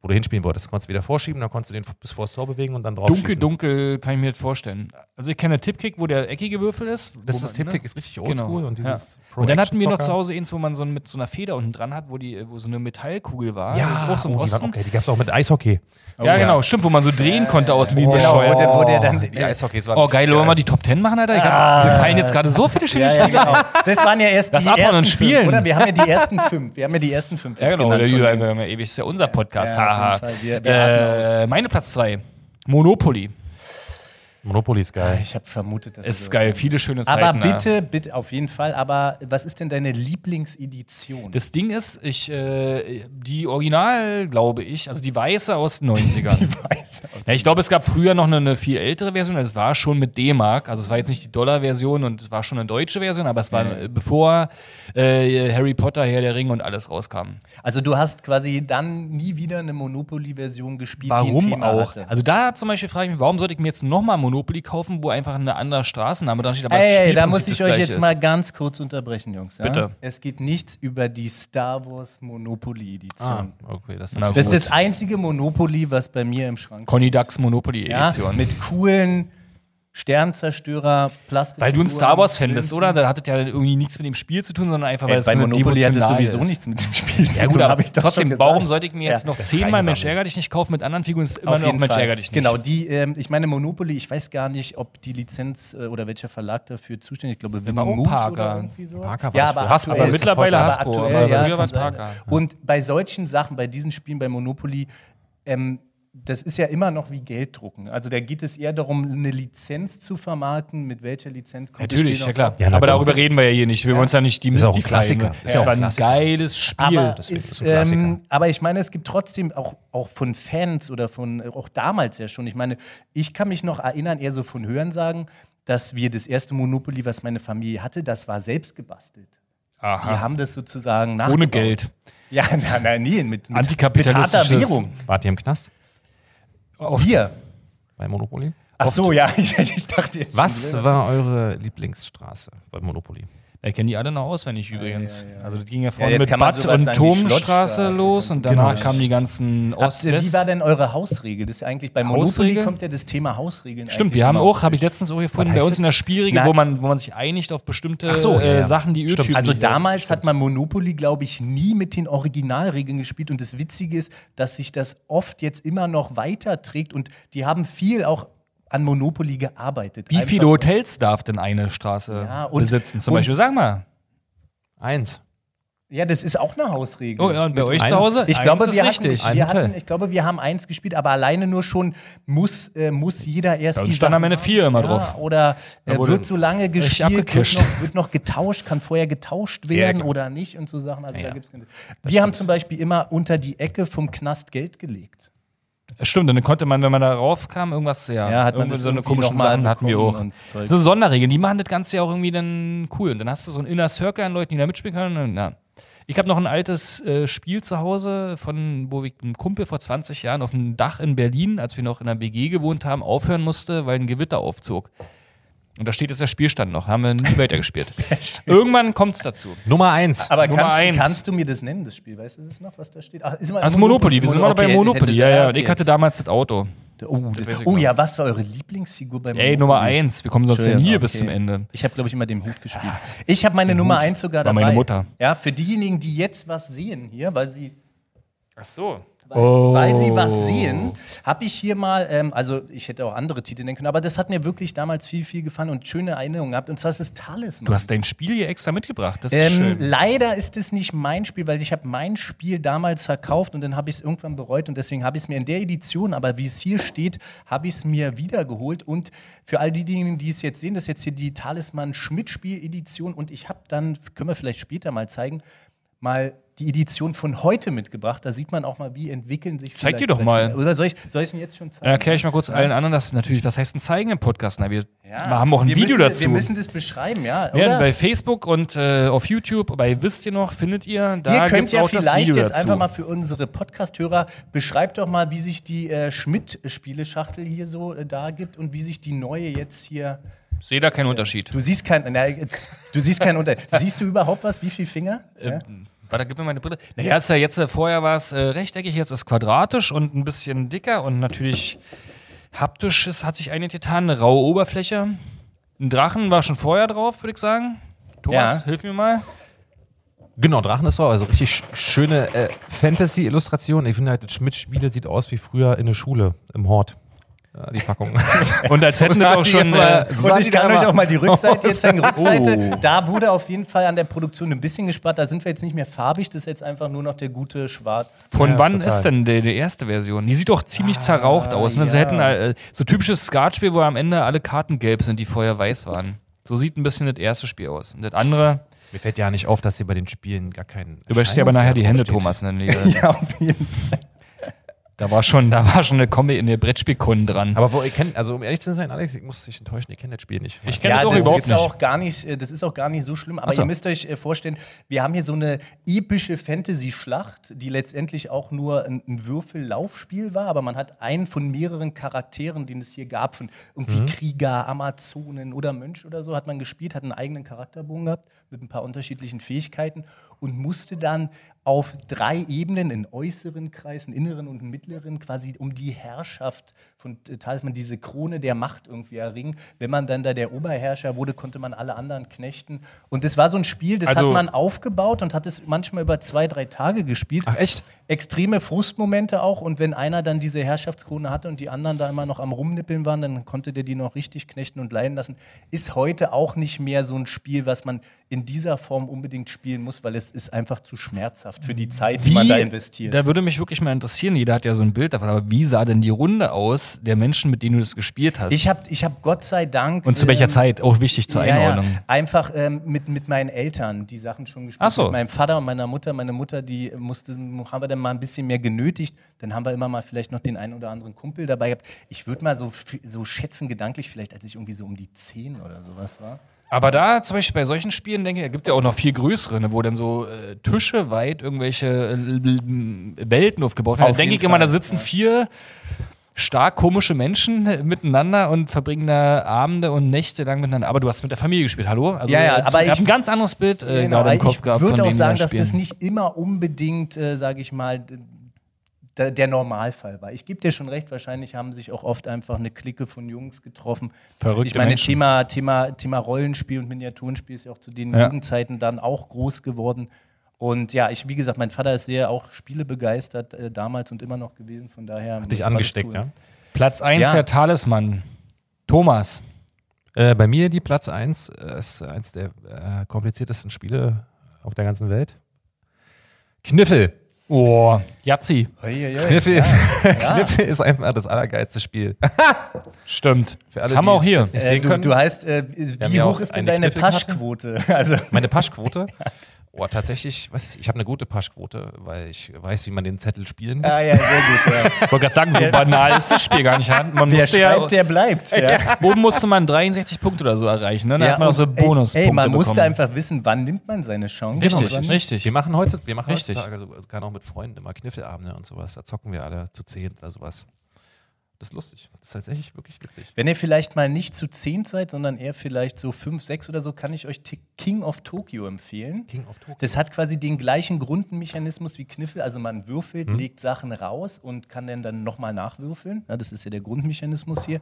Wo du hinspielen wolltest. Du konntest wieder vorschieben, dann konntest du den bis vor das Tor bewegen und dann drauf Dunkel, schießen. dunkel kann ich mir das vorstellen. Also ich kenne Tipkick, wo der eckige Würfel ist. Das ist das Tippkick, ne? ist richtig Genau. oldschool und ja. Und dann hatten wir noch zu Hause eins, wo man so mit so einer Feder unten dran hat, wo, die, wo so eine Metallkugel war. Ja, auch so oh, die, waren okay. die gab es auch mit Eishockey. Ja, genau, stimmt, wo man so drehen konnte aus wie Genau, bescheuert. wo der- wo der dann- die Eishockeys waren Oh, geil, wollen wir mal die Top 10 machen, Alter? Ich hab, mir fallen jetzt gerade so viele schöne Ja, ja, Spiele genau. Das waren ja erst Das die Abhauen und ersten Spielen. fünf, oder? Wir haben ja die ersten fünf. Wir haben ja die ersten fünf. Ja, genau, wir ja ewig, ist ja unser Podcast. Ja, auf haha. jeden Fall. Wir- wir äh, meine Platz 2. Monopoly. Monopoly ist geil. Ich habe vermutet, dass Ist das- geil, viele schöne Zeiten. Aber ja. bitte, bitte, auf jeden Fall. Aber was ist denn deine Lieblingsedition? Das Ding ist, ich, äh, die Original, glaube ich, also die weiße aus den 90ern. <laughs> weiß aus- Ja, ich glaube, es gab früher noch eine, eine viel ältere Version. Das war schon mit D-Mark. Also es war jetzt nicht die Dollar-Version und es war schon eine deutsche Version, aber es war äh, bevor äh, Harry Potter, Herr der Ringe und alles rauskam. Also du hast quasi dann nie wieder eine Monopoly-Version gespielt, die ein Warum Thema auch? hatte. Also da zum Beispiel frage ich mich, warum sollte ich mir jetzt nochmal Monopoly kaufen, wo einfach eine andere Straßenname dran steht, aber das Ey, ey, da Spielprinzip muss ich das euch jetzt ist. mal ganz kurz unterbrechen, Jungs. Ja? Bitte. Es geht nichts über die Star Wars Monopoly-Edition. Ah, okay, das ist Das ist das einzige Monopoly, was bei mir im Schrank Conny Ducks ja, Monopoly-Edition. mit coolen Sternzerstörer, Plastik. weil du ein Star Wars-Fan bist, oder? Da hat das ja irgendwie nichts mit dem Spiel zu tun, sondern einfach, weil es bei Monopoly hat es sowieso ist. nichts mit dem Spiel zu Ja gut, tun, aber ich trotzdem, warum sollte ich mir jetzt Ja. noch zehnmal Mensch ärger dich nicht kaufen mit anderen Figuren? Ist immer Auf noch Mensch ärger dich nicht. Genau, die, ähm, ich meine Monopoly, ich weiß gar nicht, ob die Lizenz äh, oder welcher Verlag dafür zuständig ist. Ich glaube, auch Moose Parker. Oder irgendwie sowas. Parker ja, aber. Hasbro aber mittlerweile. Hasbro, aktuell, aber früher war es. Parker. Und bei solchen Sachen, bei diesen Spielen, bei Monopoly, ähm, das ist ja immer noch wie Geld drucken. Also da geht es eher darum, eine Lizenz zu vermarkten. Mit welcher Lizenz kommt das Natürlich, ja klar. Ja, aber darüber reden wir ja hier nicht. Wir wollen uns ja nicht die Ist auch ein. Klassiker. Ist Es ja war ein geiles Spiel. Aber, ist ähm, aber ich meine, es gibt trotzdem auch, auch von Fans oder von, auch damals ja schon, ich meine, ich kann mich noch erinnern, eher so von Hörensagen, dass wir das erste Monopoly, was meine Familie hatte, das war selbst gebastelt. Die Aha. haben das sozusagen Ohne nachgebaut. Geld. Ja, <laughs> nein, nein, nie. Mit, mit, Antikapitalistisches- Währung. Wart ihr im Knast Wir. bei Monopoly? Ach so, ja, <laughs> ich, ich dachte jetzt. Was war eure Lieblingsstraße bei Monopoly? Ich kenne die alle noch auswendig übrigens. Also das ging ja Ja, vorne mit Bad und Turmstraße los und Genau. danach kamen die ganzen Habt ihr, Ost-West. wie war denn eure Hausregel? Das ist ja eigentlich bei Monopoly kommt ja das Thema Hausregeln. Stimmt, wir haben auch, habe ich letztens auch gefunden, bei uns in der Spielregel, Nein. wo man, wo man sich einigt auf bestimmte so, ja, äh, ja. Sachen, die Stimmt. Ö-Typen. Also damals hat man Monopoly, glaube ich, nie mit den Originalregeln gespielt. Und das Witzige ist, dass sich das oft jetzt immer noch weiterträgt. Und die haben viel auch an Monopoly gearbeitet. Wie Einfach- viele Hotels darf denn eine Straße Ja, und- besitzen? Zum und- Beispiel, sag mal. Eins. Ja, das ist auch eine Hausregel. Oh ja, und bei Mit- euch zu Hause? Ich glaube, ist wir richtig. hatten, wir Ein Hotel. hatten, ich glaube, wir haben eins gespielt, aber alleine nur schon muss, äh, muss jeder erst uns die stand am Ende vier immer drauf. Oder äh, Da wird so lange gespielt, wird noch, wird noch getauscht, kann vorher getauscht werden klar. oder nicht und so Sachen. Also Ja, da ja. gibt's keine- wir haben zum Beispiel immer unter die Ecke vom Knast Geld gelegt. Stimmt, dann konnte man, wenn man da raufkam, irgendwas, ja, Ja, hat man so eine mal Sachen hatten wir auch. So Sonderregeln, die machen das Ganze ja auch irgendwie dann cool. Und dann hast du so einen Inner Circle an Leuten, die da mitspielen können. Und, ja. Ich habe noch ein altes äh, Spiel zu Hause, von wo ich ein Kumpel vor 20 Jahren auf dem Dach in Berlin, als wir noch in einer WG gewohnt haben, aufhören musste, weil ein Gewitter aufzog. Und da steht jetzt der Spielstand noch, haben wir nie weitergespielt. <laughs> Irgendwann kommt es dazu. Nummer eins. Aber Nummer kannst, eins. kannst du mir das nennen, das Spiel? Weißt du das noch, was da steht? Ach, ist immer Also Monopoly, wir sind immer noch bei Okay, Monopoly. Ja, ja, okay, ich hatte damals das Auto. Oh, Das oh ja, was war eure Lieblingsfigur bei Ey, Nummer eins, wir kommen sonst ja nie bis zum Ende. Ich habe, glaube ich, immer den Hut gespielt. Ich habe meine Nummer eins sogar War dabei. meine Mutter. Ja, für diejenigen, die jetzt was sehen hier, weil sie, Ach so. Weil, Oh. weil sie was sehen, habe ich hier mal, ähm, also ich hätte auch andere Titel nennen können, aber das hat mir wirklich damals viel, viel gefallen und schöne Erinnerungen gehabt. Und zwar ist es Talisman. Du hast dein Spiel hier extra mitgebracht. Das ist Ähm, schön. leider ist es nicht mein Spiel, weil ich habe mein Spiel damals verkauft und dann habe ich es irgendwann bereut und deswegen habe ich es mir in der Edition, aber wie es hier steht, habe ich es mir wiedergeholt und für all diejenigen, die es jetzt sehen, das ist jetzt hier die Talisman Schmidt Spiel Edition und ich habe dann, können wir vielleicht später mal zeigen, mal die Edition von heute mitgebracht. Da sieht man auch mal, wie entwickeln sich Zeig dir doch mal. Oder soll ich, soll ich es mir jetzt schon zeigen? Dann erkläre ich mal kurz allen anderen, dass natürlich, was heißt ein Zeigen im Podcast? Na, wir Ja, haben auch ein wir Video müssen, dazu. Wir müssen das beschreiben, ja. ja, oder? bei Facebook und äh, auf YouTube, bei Wisst ihr noch, findet ihr, da Ihr könnt ja auch vielleicht jetzt dazu. einfach mal für unsere Podcast-Hörer, beschreibt doch mal, wie sich die äh, Schmidt-Spieleschachtel hier so äh, da gibt und wie sich die neue jetzt hier. Sehe da keinen Unterschied. Du siehst keinen, na, du siehst keinen Unterschied. Siehst du überhaupt was? Wie viele Finger? Äh, ja? Warte, gib mir meine Brille. Naja, ist ja jetzt, äh, vorher war es äh, rechteckig, jetzt ist quadratisch und ein bisschen dicker und natürlich haptisch ist, hat sich einige getan. Eine raue Oberfläche. Ein Drachen war schon vorher drauf, würde ich sagen. Thomas, Ja. hilf mir mal. Genau, Drachen ist auch, also richtig sch schöne äh, Fantasy-Illustration. Ich finde halt, das Schmidt-Spiele sieht aus wie früher in der Schule, im Hort. Die Packung. <laughs> Und als hätten wir doch schon. Äh, Und ich kann euch auch mal die Rückseite jetzt zeigen. <laughs> Rückseite, Oh. da wurde auf jeden Fall an der Produktion ein bisschen gespart. Da sind wir jetzt nicht mehr farbig, das ist jetzt einfach nur noch der gute Schwarz. von Ja, wann total. ist denn die, die erste Version? Die sieht doch ziemlich zerraucht aus. Ne? Sie ja. hätten äh, so typisches Skatspiel, wo am Ende alle Karten gelb sind, die vorher weiß waren. So sieht ein bisschen das erste Spiel aus. Und das andere, Mir fällt ja nicht auf, dass sie bei den Spielen gar keinen. du wäschst dir aber nachher die Hände, Erscheinungswert Thomas. Ne? <laughs> Die- Ja, auf jeden Fall. Da war schon, da war schon eine Kombi in der Brettspielkunden dran. Aber wo ihr kennt, also um ehrlich zu sein, Alex, ich muss dich enttäuschen, ihr kennt das Spiel nicht. Ich kenn Ja, das das überhaupt ist nicht. auch gar nicht, äh, das ist auch gar nicht so schlimm. Aber so. ihr müsst euch äh, vorstellen, wir haben hier so eine epische Fantasy-Schlacht, die letztendlich auch nur ein, ein Würfellaufspiel war, aber man hat einen von mehreren Charakteren, den es hier gab, von irgendwie Krieger, Amazonen oder Mönch oder so, hat man gespielt, hat einen eigenen Charakterbogen gehabt mit ein paar unterschiedlichen Fähigkeiten und musste dann auf drei Ebenen, in äußeren Kreis, einen inneren und einen mittleren, quasi um die Herrschaft von äh, Talisman, diese Krone der Macht irgendwie erringen. Wenn man dann da der Oberherrscher wurde, konnte man alle anderen knechten. Und das war so ein Spiel, das Also- hat man aufgebaut und hat es manchmal über zwei, drei Tage gespielt. Ach echt? Extreme Frustmomente auch. Und wenn einer dann diese Herrschaftskrone hatte und die anderen da immer noch am Rumnippeln waren, dann konnte der die noch richtig knechten und leiden lassen. Ist heute auch nicht mehr so ein Spiel, was man in dieser Form unbedingt spielen muss, weil es ist einfach zu schmerzhaft für die Zeit, die man da investiert. Da würde mich wirklich mal interessieren, jeder hat ja so ein Bild davon, aber wie sah denn die Runde aus der Menschen, mit denen du das gespielt hast? Ich habe ich hab Gott sei Dank. Und zu welcher ähm, Zeit? Auch wichtig zur Ja, Einordnung. ja, einfach ähm, mit, mit meinen Eltern die Sachen schon gespielt. Ach so. Mit meinem Vater und meiner Mutter. Meine Mutter, die musste, haben wir dann mal ein bisschen mehr genötigt. Dann haben wir immer mal vielleicht noch den einen oder anderen Kumpel dabei gehabt. Ich würde mal so, so schätzen, gedanklich, vielleicht als ich irgendwie so um die 10 oder sowas war. Aber da zum Beispiel bei solchen Spielen denke ich, es gibt ja auch noch viel größere, ne, wo dann so äh, Tische weit irgendwelche äh, Welten aufgebaut werden. Auf Da denke ich immer, da sitzen ja. vier stark komische Menschen miteinander und verbringen da Abende und Nächte lang miteinander. Aber du hast mit der Familie gespielt, hallo? Also, Ja, ja, aber ich habe ich- ein ganz anderes Bild äh, Genau, gerade im Kopf ich gehabt. würde von auch sagen, da dass das nicht immer unbedingt, äh, sage ich mal, der Normalfall war. Ich gebe dir schon recht, wahrscheinlich haben sich auch oft einfach eine Clique von Jungs getroffen. Verrückte ich meine, Menschen. Thema, Thema, Thema Rollenspiel und Miniaturenspiel ist ja auch zu den Ja. Jugendzeiten dann auch groß geworden. Und ja, ich, wie gesagt, mein Vater ist sehr auch Spiele begeistert äh, damals und immer noch gewesen. Von daher. Hat dich angesteckt, cool. ja? Platz 1 Ja. der Talisman. Thomas. Äh, bei mir die Platz 1 äh, ist eins der äh, kompliziertesten Spiele auf der ganzen Welt. Kniffel. Oh, Yazzi. Kniffel, ist, <laughs> Kniffel ist einfach das allergeilste Spiel. <laughs> Stimmt. Für alle, Haben wir auch hier. nicht Äh, sehen du, du heißt, äh, wie ja hoch auch ist denn eine deine. Paschquote? <laughs> Also, Meine Paschquote? Oh, tatsächlich, was, ich habe eine gute Paschquote, weil ich weiß, wie man den Zettel spielen muss. ah, ja, sehr gut. Ja. Ich wollte gerade sagen, so banal ist das Spiel gar nicht. Man Der musste ja, schreibt, der bleibt. Ja. Oben musste man 63 Punkte oder so erreichen. Ne? Da Ja, hat man auch so Bonuspunkte Ey, man musste bekommen. einfach wissen, wann nimmt man seine Chance. Richtig, richtig. Wir machen, heutzutage, wir machen Richtig. heutzutage, also, es kann auch mit Freunden immer Kniffelabende und sowas. Da zocken wir alle zu zehn oder sowas. Das ist lustig. Das ist tatsächlich wirklich witzig. Wenn ihr vielleicht mal nicht zu 10 seid, sondern eher vielleicht so 5, 6 oder so, kann ich euch King of Tokyo empfehlen. King of Tokyo. Das hat quasi den gleichen Grundmechanismus wie Kniffel. Also man würfelt, Mhm. legt Sachen raus und kann dann, dann nochmal nachwürfeln. Ja, das ist ja der Grundmechanismus hier.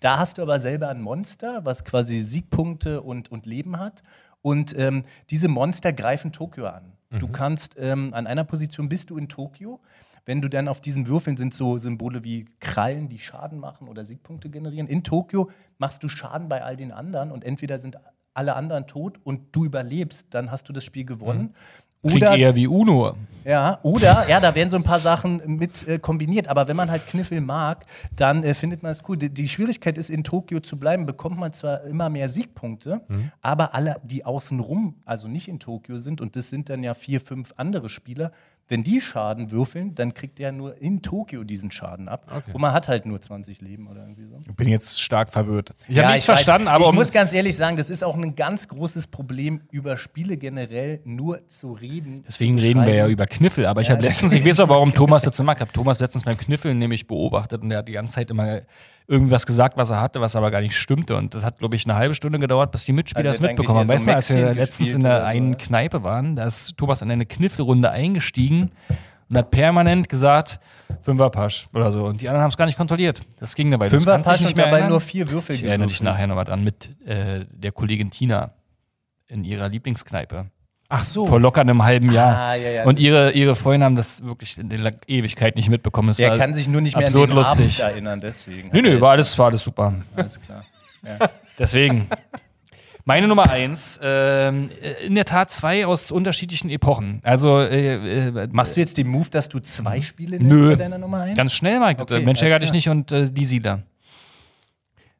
Da hast du aber selber ein Monster, was quasi Siegpunkte und, und Leben hat. Und ähm, diese Monster greifen Tokio an. Du Mhm. kannst ähm, an einer Position bist du in Tokio. Wenn du dann auf diesen Würfeln sind so Symbole wie Krallen, die Schaden machen oder Siegpunkte generieren. In Tokio machst du Schaden bei all den anderen und entweder sind alle anderen tot und du überlebst, dann hast du das Spiel gewonnen. Klingt Oder, eher wie Uno. ja, oder, ja, da werden so ein paar Sachen mit äh, kombiniert. Aber wenn man halt Kniffel mag, dann äh, findet man es cool. Die, die Schwierigkeit ist, in Tokio zu bleiben, bekommt man zwar immer mehr Siegpunkte, aber alle, die außenrum, also nicht in Tokio sind, und das sind dann ja vier, fünf andere Spieler, wenn die Schaden würfeln, dann kriegt der nur in Tokio diesen Schaden ab. Okay. Und man hat halt nur 20 Leben oder irgendwie so. Ich bin jetzt stark verwirrt. Ich Ja, habe nichts verstanden, aber ich um, muss ganz ehrlich sagen, das ist auch ein ganz großes Problem, über Spiele generell nur zu reden. deswegen zu reden wir ja über Kniffel. Aber ich Ja, habe letztens, ich weiß auch, warum <laughs> Thomas das mag. Ich habe Thomas letztens beim Kniffeln nämlich beobachtet und der hat die ganze Zeit immer irgendwas gesagt, was er hatte, was aber gar nicht stimmte. Und das hat, glaube ich, eine halbe Stunde gedauert, bis die Mitspieler Also das mitbekommen haben. Weißt du, als wir letztens in der einen. Kneipe waren, da ist Thomas in eine Kniffelrunde eingestiegen und hat permanent gesagt, Fünferpasch oder so. Und die anderen haben es gar nicht kontrolliert. Das ging dabei. Fünferpasch nicht mehr dabei erinnern. nur vier Würfel Ich erinnere dich nachher nochmal dran mit äh, der Kollegin Tina in ihrer Lieblingskneipe. Ach so. Vor locker einem halben Jahr. Ah, ja, ja. Und ihre, ihre Freunde haben das wirklich in der Ewigkeit nicht mitbekommen. Es Der war kann sich nur nicht mehr absurd an den Abend lustig. erinnern, deswegen. Nö, er nö, war alles, war alles super. Alles klar. <laughs> Deswegen. Meine Nummer eins, ähm, in der Tat zwei aus unterschiedlichen Epochen. Also äh, äh, Machst du jetzt den Move, dass du zwei Spiele nennst Nö. bei deiner Nummer 1? ganz schnell mal. Okay, Mensch, alles ärger dich nicht und äh, die Siedler.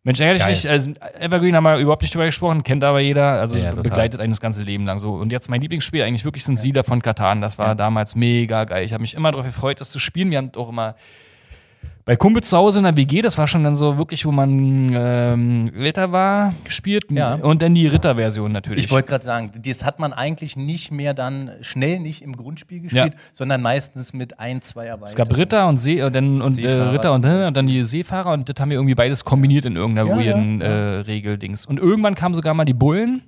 Mensch, dich Geil. nicht. Also, Evergreen haben wir überhaupt nicht drüber gesprochen, kennt aber jeder. Also Ja, total. begleitet einen das ganze Leben lang so. Und jetzt mein Lieblingsspiel eigentlich wirklich sind Siedler von Katan. Das war damals mega geil. Ich habe mich immer darauf gefreut, das zu spielen. Wir haben auch immer bei Kumpels zu Hause in der WG, das war schon dann so wirklich, wo man ähm, älter war, gespielt. Ja. Und dann die Ritterversion natürlich. Ich wollte gerade sagen, das hat man eigentlich nicht mehr dann schnell nicht im Grundspiel gespielt, sondern meistens mit ein, zwei Erweiterungen. es gab Ritter und See und dann und äh, Ritter und, äh, und dann die Seefahrer und das haben wir irgendwie beides kombiniert in irgendeiner Ja, weirden ja, Äh, Regeldings. Und irgendwann kamen sogar mal die Bullen.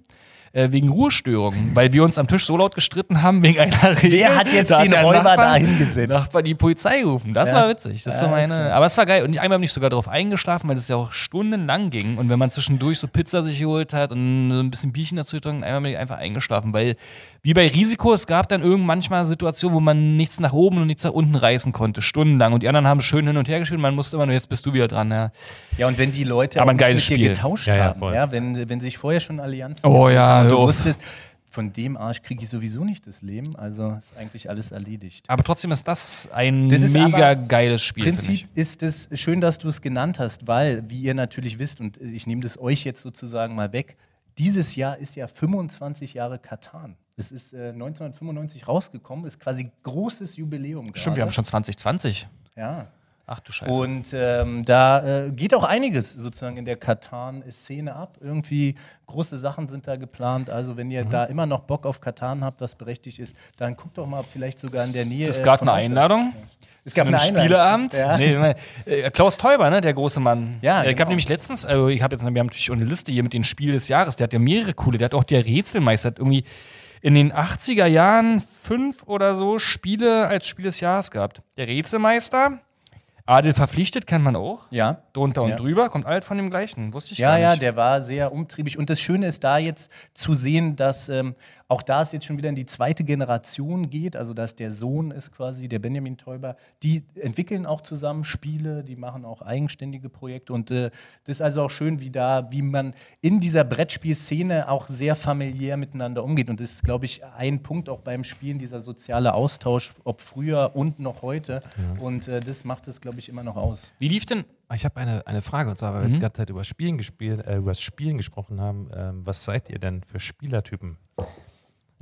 Äh, wegen Ruhestörungen, weil wir uns am Tisch so laut gestritten haben wegen einer Regel. Wer hat jetzt Da den der Räuber Nachbar- da hingesetzt? Nachbar die Polizei gerufen. Das Ja. war witzig. Das ist Ja, so meine. Aber es war geil. Und einmal bin ich sogar darauf eingeschlafen, weil das ja auch stundenlang ging. Und wenn man zwischendurch so Pizza sich geholt hat und so ein bisschen Bierchen dazu getrunken, einmal bin ich einfach eingeschlafen. Weil, wie bei Risiko, es gab dann irgendwann manchmal Situationen, wo man nichts nach oben und nichts nach unten reißen konnte, stundenlang. Und die anderen haben schön hin und her gespielt. Man musste immer nur, jetzt bist du wieder dran. Ja. Ja, und wenn die Leute Aber ein geiles Spiel. getauscht Ja, ja, haben, ja, wenn, wenn sich vorher schon Allianzen Oh gebildet ja, du wusstest, von dem Arsch kriege ich sowieso nicht das Leben, also ist eigentlich alles erledigt. Aber trotzdem ist das ein Das ist mega geiles Spiel. finde Prinzip ist es schön, dass du es genannt hast, weil, wie ihr natürlich wisst, und ich nehme das euch jetzt sozusagen mal weg, dieses Jahr ist ja 25 Jahre Katan. Es ist äh, 1995 rausgekommen, ist quasi großes Jubiläum. Stimmt, wir haben schon 2020. Ja. Ach du Scheiße. Und ähm, da äh, geht auch einiges sozusagen in der Katan-Szene ab. Irgendwie große Sachen sind da geplant. Also wenn Mhm. ihr da immer noch Bock auf Katan habt, was berechtigt ist, dann guckt doch mal vielleicht sogar in der Nähe. Es äh, gab von eine. Einladung. Es Zu einem Spieleabend. Ja. Nee, nee, äh, Klaus Teuber, ne, der große Mann. Ja, Äh, Ich genau. habe nämlich letztens, also ich habe jetzt, wir haben natürlich auch eine Liste hier mit den Spiel des Jahres. Der hat ja mehrere coole. Der hat auch der Rätselmeister hat irgendwie in den 80er Jahren fünf oder so Spiele als Spiel des Jahres gehabt. Der Rätselmeister, Adel verpflichtet, kennt man auch. Ja. Drunter und Ja. drüber, kommt alt von dem gleichen. Wusste ich Ja, gar ja, nicht. der war sehr umtriebig. Und das Schöne ist da jetzt zu sehen, dass ähm, auch da es jetzt schon wieder in die zweite Generation geht, also dass der Sohn ist quasi, der Benjamin Teuber, die entwickeln auch zusammen Spiele, die machen auch eigenständige Projekte. Und äh, das ist also auch schön, wie da, wie man in dieser Brettspielszene auch sehr familiär miteinander umgeht. Und das ist, glaube ich, ein Punkt auch beim Spielen, dieser soziale Austausch, ob früher und noch heute. Und äh, das macht es, glaube ich, immer noch aus. Wie lief denn? Ich habe eine, eine Frage, und zwar, weil wir jetzt gerade über Spielen, gespielt, äh, über das Spielen gesprochen haben. Ähm, was seid ihr denn für Spielertypen?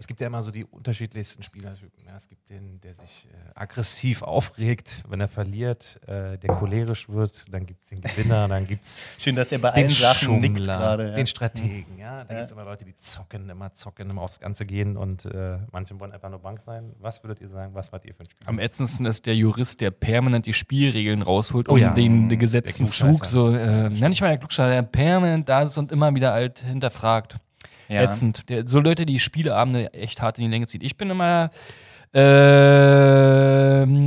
Es gibt ja immer so die unterschiedlichsten Spielertypen. Ja, es gibt den, der sich äh, aggressiv aufregt, wenn er verliert, äh, der cholerisch wird. Dann gibt es den Gewinner, dann gibt es <laughs> Schön, dass ihr bei den allen Sachen nickt Schummler, gerade. ja. den Strategen. Ja, da gibt es immer Leute, die zocken, immer zocken, immer aufs Ganze gehen und äh, manche wollen einfach nur Bank sein. Was würdet ihr sagen, was wart ihr für ein Spieler? Am ätzendsten ist der Jurist, der permanent die Spielregeln rausholt, Oh ja. den, den gesetzten. Zug so, äh, nenn nicht mal der Klugscheißer, der permanent da ist und immer wieder halt hinterfragt. Ja. Ätzend. Der, so Leute, die Spieleabende echt hart in die Länge ziehen. Ich bin immer ähm,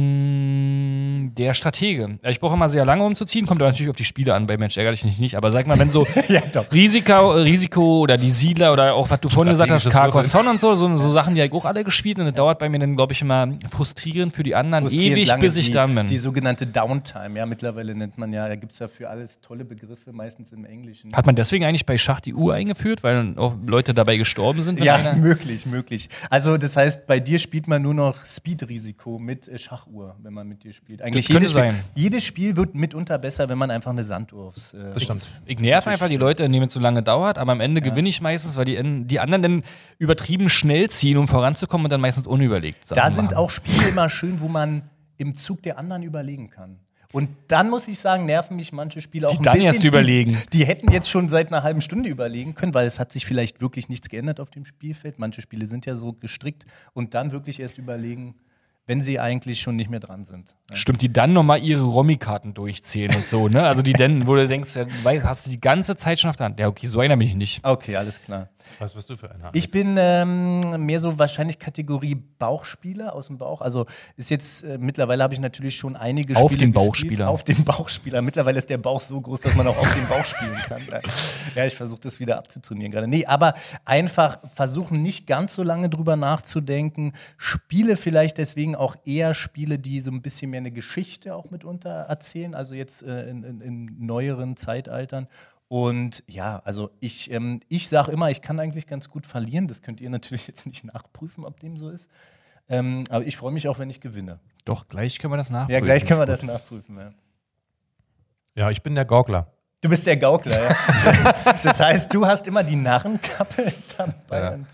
der Stratege. Ich brauche immer sehr lange umzuziehen, kommt aber natürlich auf die Spiele an, bei Mensch ärgerlich nicht, nicht. Aber sag mal, wenn so <laughs> Ja. Risiko, Risiko oder die Siedler oder auch was du vorhin gesagt hast, Carcassonne und so, so, so Sachen, die habe ich auch alle gespielt und das dauert bei mir dann, glaube ich, immer frustrierend für die anderen ewig, lange bis ich die, da bin. Die sogenannte Downtime, ja, mittlerweile nennt man ja, da gibt es ja für alles tolle Begriffe, meistens im Englischen. Hat man deswegen eigentlich bei Schach die Uhr eingeführt, weil auch Leute dabei gestorben sind? ja, <laughs> möglich, möglich. Also das heißt, bei dir spielt man nur noch Speed-Risiko mit äh, Schachuhr, wenn man mit dir spielt. Eigentlich könnte jedes Spiel, sein. jedes Spiel wird mitunter besser, wenn man einfach eine Sanduhr aufs äh, Das stimmt. Ich nerv einfach die Leute, indem es so lange dauert, aber am Ende gewinne ich meistens, weil die, die anderen dann übertrieben schnell ziehen, um voranzukommen und dann meistens unüberlegt Sachen Da sind machen. auch Spiele immer schön, wo man im Zug der anderen überlegen kann. Und dann muss ich sagen, nerven mich manche Spiele auch Die ein dann bisschen. erst überlegen. Die, die hätten jetzt schon seit einer halben Stunde überlegen können, weil es hat sich vielleicht wirklich nichts geändert auf dem Spielfeld. Manche Spiele sind ja so gestrickt und dann wirklich erst überlegen, wenn sie eigentlich schon nicht mehr dran sind. Stimmt, die dann nochmal ihre Romy-Karten durchzählen und so, ne? Also die dann, wo du denkst, hast du die ganze Zeit schon auf der Hand. Ja, okay, so einer bin ich nicht. Okay, alles klar. Was bist du für einer? Ich bin ähm, mehr so wahrscheinlich Kategorie Bauchspieler aus dem Bauch. Also ist jetzt, äh, mittlerweile habe ich natürlich schon einige Auf Spiele den gespielt. Bauchspieler. Auf den Bauchspieler. Mittlerweile ist der Bauch so groß, dass man auch auf den Bauch spielen kann. <laughs> Ja, ich versuche das wieder abzutrainieren gerade. Nee, aber einfach versuchen, nicht ganz so lange drüber nachzudenken. Spiele vielleicht deswegen auch eher Spiele, die so ein bisschen mehr eine Geschichte auch mitunter erzählen. Also jetzt äh, in, in, in neueren Zeitaltern. Und ja, also ich, ähm, ich sage immer, ich kann eigentlich ganz gut verlieren. Das könnt ihr <laughs> natürlich jetzt nicht nachprüfen, ob dem so ist. Ähm, aber ich freue mich auch, wenn ich gewinne. Doch, gleich können wir das nachprüfen. Ja, gleich können wir das nachprüfen. Ja. ja, ich bin der Gaukler. Du bist der Gaukler, ja. <laughs> das heißt, du hast immer die Narrenkappe <laughs> dabei. Ja. und-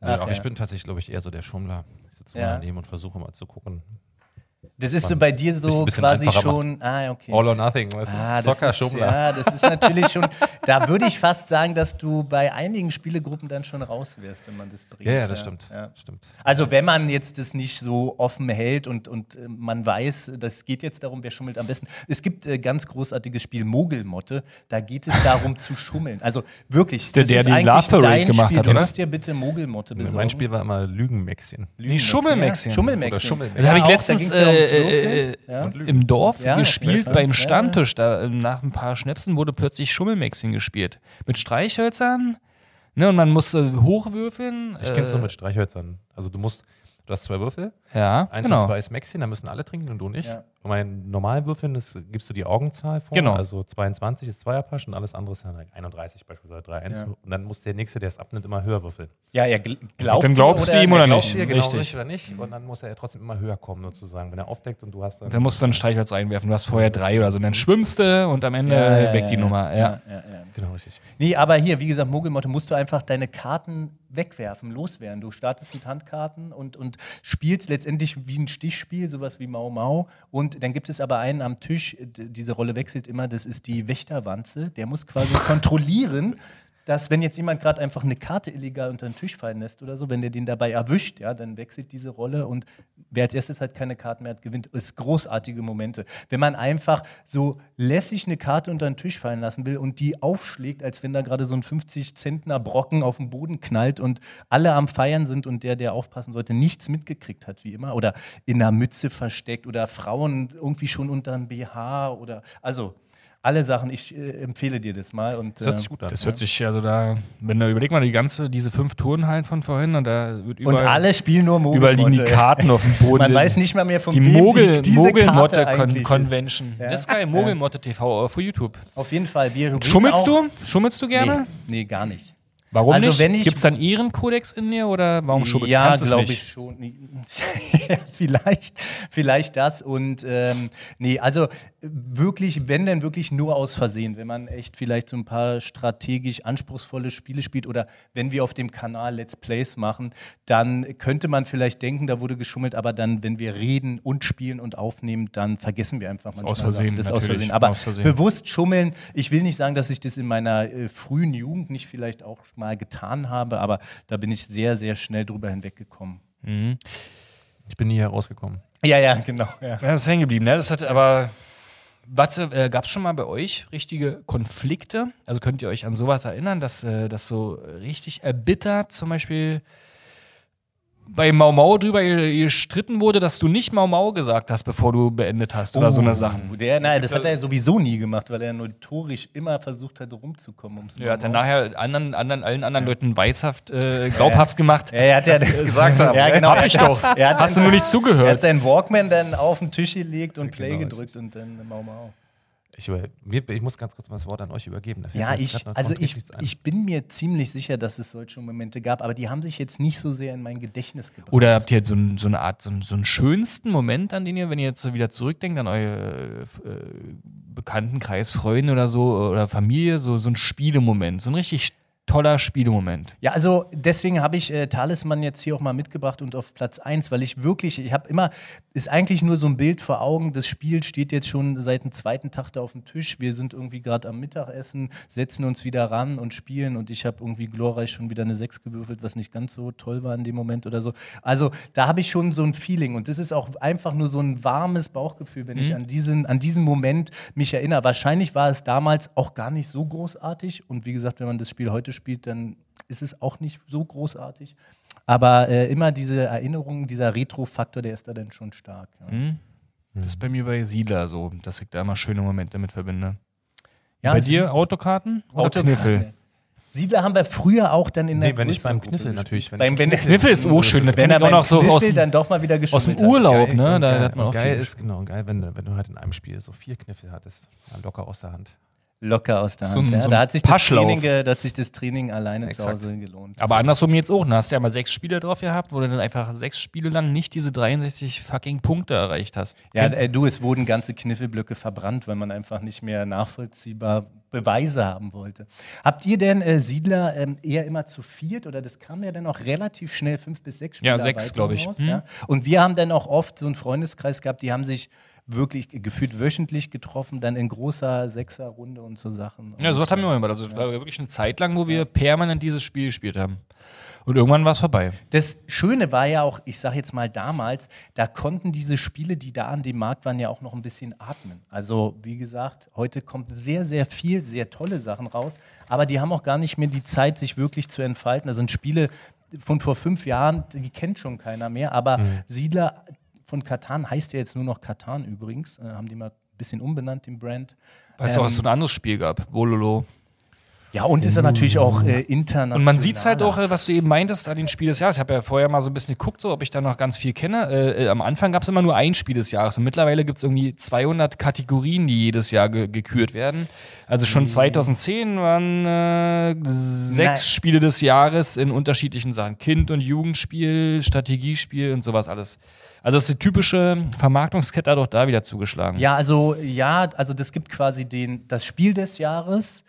Nee, Ach, ja. ich bin tatsächlich, glaube ich, eher so der Schummler. Ich sitze Ja. mal daneben und versuche mal zu gucken. Das ist so bei dir so quasi schon. Ah, okay. All or nothing, weißt Ah, du? das Zocker, ist, ja, das ist natürlich schon. <laughs> Da würde ich fast sagen, dass du bei einigen Spielegruppen dann schon raus wärst, wenn man das bringt. Ja, ja, das stimmt. Ja. stimmt. Also wenn man jetzt das nicht so offen hält und, und äh, man weiß, das geht jetzt darum, wer schummelt am besten. Es gibt äh, ganz großartiges Spiel Mogelmotte, da geht es darum zu schummeln. Also wirklich, der, das der ist die eigentlich Love Parade dein gemacht Spiel. hat, Du oder? musst dir bitte Mogelmotte besorgen. Mein Spiel war immer Lügenmäxchen. Nee, Schummelmäxchen. Ja, Schummelmäxchen. Oder Schummelmäxchen. Das habe ich auch, da letztens ja ums äh, äh, Ja. im Dorf Ja, gespielt besser. beim Ja, Stammtisch. Da äh, nach ein paar Schnäpsen wurde plötzlich Schummelmäxchen gespielt. Mit Streichhölzern. Ne, und man musste hochwürfeln. Ich kenn's äh, nur mit Streichhölzern. Also du musst, du hast zwei Würfel, Ja, eins genau. und zwei ist Mäxchen, da müssen alle trinken und du nicht. Ja. Und bei normalen Würfeln das, gibst du die Augenzahl vor. Genau. Also 22 ist Zweierpasch und alles andere ist dann 31 beispielsweise 3, 1. Ja. Und dann muss der Nächste, der es abnimmt, immer höher würfeln. Ja, ja, gl glaubt Dann glaubst du ihm oder nicht? dir genau Richtig. richtig oder nicht? Und dann muss er trotzdem immer höher kommen, sozusagen. Wenn er aufdeckt und du hast dann. Da musst du ein Streichholz einwerfen. Du hast vorher drei oder so. Und dann schwimmst du und am Ende Ja, ja, weg ja, die ja. Nummer. Ja. Ja, ja, ja. Genau, richtig. Nee, aber hier, wie gesagt, Mogelmotte musst du einfach deine Karten wegwerfen, loswerden. Du startest mit Handkarten und, und spielst letztendlich wie ein Stichspiel, sowas wie Mau Mau. Und dann gibt es aber einen am Tisch, diese Rolle wechselt immer, das ist die Wächterwanze. Der muss quasi <laughs> kontrollieren, dass wenn jetzt jemand gerade einfach eine Karte illegal unter den Tisch fallen lässt oder so, wenn der den dabei erwischt, ja, dann wechselt diese Rolle und wer als erstes halt keine Karten mehr hat, gewinnt. Das ist großartige Momente. Wenn man einfach so lässig eine Karte unter den Tisch fallen lassen will und die aufschlägt, als wenn da gerade so ein 50 Zentner Brocken auf den Boden knallt und alle am Feiern sind und der, der aufpassen sollte, nichts mitgekriegt hat, wie immer, oder in einer Mütze versteckt oder Frauen irgendwie schon unter einem BH oder also alle Sachen, ich äh, empfehle dir das mal. Und, Das hört äh, sich gut an. Das hört sich, also da, wenn du überleg mal die ganze, diese fünf Tourenhallen von vorhin und da wird und überall, alle spielen nur Mogelmotte. überall liegen die Karten auf dem <laughs> Boden. Man weiß nicht mal mehr von die wem Mogel, Karte Mogelmotte Con ist. Convention. Ja. Das ist geil, Mogelmotte TV auf YouTube. Auf jeden Fall. Wir Schummelst auch- du? Schummelst du gerne? Nee, nee, gar nicht. Warum Also nicht? wenn ich- Gibt es dann Ehrenkodex in dir oder warum du? Ja, glaube ich schon. <laughs> Vielleicht, vielleicht das. Und ähm, nee, also wirklich, wenn denn wirklich nur aus Versehen, wenn man echt vielleicht so ein paar strategisch anspruchsvolle Spiele spielt oder wenn wir auf dem Kanal Let's Plays machen, dann könnte man vielleicht denken, da wurde geschummelt, aber dann, wenn wir reden und spielen und aufnehmen, dann vergessen wir einfach manchmal aus Versehen. Das aus Versehen. Aber aus Versehen. bewusst schummeln, ich will nicht sagen, dass ich das in meiner äh, frühen Jugend nicht vielleicht auch mal getan habe, aber da bin ich sehr, sehr schnell drüber hinweggekommen. Ich bin nie herausgekommen. Ja, ja, genau. Ja. Ja, das ist hängen geblieben, ne? Das hat aber. Was, äh, gab es schon mal bei euch richtige Konflikte? Also könnt ihr euch an sowas erinnern, dass äh, das so richtig erbittert zum Beispiel bei Mau Mau drüber ge- gestritten wurde, dass du nicht Mau Mau gesagt hast, bevor du beendet hast oder so eine Sachen? Oh, Der, nein, das hat er sowieso nie gemacht, weil er notorisch immer versucht hat, rumzukommen. Ums Ja, hat Mau. nachher anderen, anderen, allen anderen Leuten weishaft, äh, glaubhaft gemacht. Ja, er hat ja das gesagt haben, <laughs> Ja, genau. Hab ich doch. Er Hast du nur nicht Er hat zugehört? seinen Walkman dann auf den Tisch gelegt und Play genau, gedrückt und dann Mau Mau. Ich, über, mir, ich muss ganz kurz mal das Wort an euch übergeben. Ja, ich, also ich, ein. ich bin mir ziemlich sicher, dass es solche Momente gab, aber die haben sich jetzt nicht so sehr in mein Gedächtnis gebracht. Oder habt ihr so, ein, so eine Art, so, einen- so einen schönsten Moment, an den ihr, wenn ihr jetzt wieder zurückdenkt, an eure äh, Bekanntenkreis, Freunde oder so oder Familie, so, so ein Spielemoment, so ein richtig toller Spielemoment. Ja, also deswegen habe ich äh, Talisman jetzt hier auch mal mitgebracht und auf Platz 1, weil ich wirklich, ich habe immer, ist eigentlich nur so ein Bild vor Augen. Das Spiel steht jetzt schon seit dem zweiten Tag da auf dem Tisch. Wir sind irgendwie gerade am Mittagessen, setzen uns wieder ran und spielen und ich habe irgendwie glorreich schon wieder eine 6 gewürfelt, was nicht ganz so toll war in dem Moment oder so. Also da habe ich schon so ein Feeling und das ist auch einfach nur so ein warmes Bauchgefühl, wenn ich an diesen, an diesen Moment mich erinnere. Wahrscheinlich war es damals auch gar nicht so großartig und wie gesagt, wenn man das Spiel heute spielt, dann ist es auch nicht so großartig. Aber äh, immer diese Erinnerung, dieser Retro-Faktor, der ist da dann schon stark. Ja. Hm? Das ist bei mir bei Siedler so, dass ich da immer schöne Momente mit verbinde. Ja, bei dir Autokarten oder Autokarten. Kniffel? Siedler haben wir früher auch dann in der Nee, wenn ich beim Kniffel Gruppe natürlich, wenn ich beim, wenn, Kniffel ist auch schön, das wenn er ich auch noch so Kniffel aus dem- dann doch mal wieder Aus dem. Urlaub, Geil, ne? Da geil, hat man auch geil viel. ist, genau, geil, wenn du, wenn du halt in einem Spiel so vier Kniffel hattest, dann locker aus der Hand. Locker aus der So Hand. ein- ja. so da, hat sich das. Training, da hat sich das Training alleine zu Exakt. Hause gelohnt. Aber andersrum jetzt auch. Da hast du ja mal sechs Spiele drauf gehabt, wo du dann einfach sechs Spiele lang nicht diese 63 fucking Punkte erreicht hast. Ja, äh, du, es wurden ganze Kniffelblöcke verbrannt, weil man einfach nicht mehr nachvollziehbar Beweise haben wollte. Habt ihr denn äh, Siedler ähm, eher immer zu viert oder das kam ja dann auch relativ schnell fünf bis sechs Spieler Ja, sechs, glaub ich. Raus, Hm. ja? Und wir haben dann auch oft so einen Freundeskreis gehabt, die haben sich wirklich gefühlt wöchentlich getroffen, dann in großer Sechserrunde und so Sachen. Ja, so Und, was haben wir auch gemacht. Also es war wirklich eine Zeit lang, wo wir permanent dieses Spiel gespielt haben. Und irgendwann war es vorbei. Das Schöne war ja auch, ich sage jetzt mal damals, da konnten diese Spiele, die da an dem Markt waren, ja auch noch ein bisschen atmen. Also wie gesagt, heute kommt sehr, sehr viel, sehr tolle Sachen raus, aber die haben auch gar nicht mehr die Zeit, sich wirklich zu entfalten. Das sind Spiele von vor fünf Jahren, die kennt schon keiner mehr, aber Siedler von Katan heißt ja jetzt nur noch Katan übrigens, äh, haben die mal ein bisschen umbenannt, den Brand. Weil es auch Ähm, so ein anderes Spiel gab. Bololo. Ja, und ist ja natürlich auch äh, international. Und man sieht es halt auch, äh, was du eben meintest, an den Spiel des Jahres. Ich habe ja vorher mal so ein bisschen geguckt, so, ob ich da noch ganz viel kenne. Äh, äh, am Anfang gab es immer nur ein Spiel des Jahres und mittlerweile gibt es irgendwie 200 Kategorien, die jedes Jahr ge gekürt werden. Also schon 2010 waren äh, sechs Nein. Spiele des Jahres in unterschiedlichen Sachen. Kind- und Jugendspiel, Strategiespiel und sowas alles. Also das ist die typische Vermarktungskette hat auch da wieder zugeschlagen. Ja, also ja, also das gibt quasi den, das Spiel des Jahres,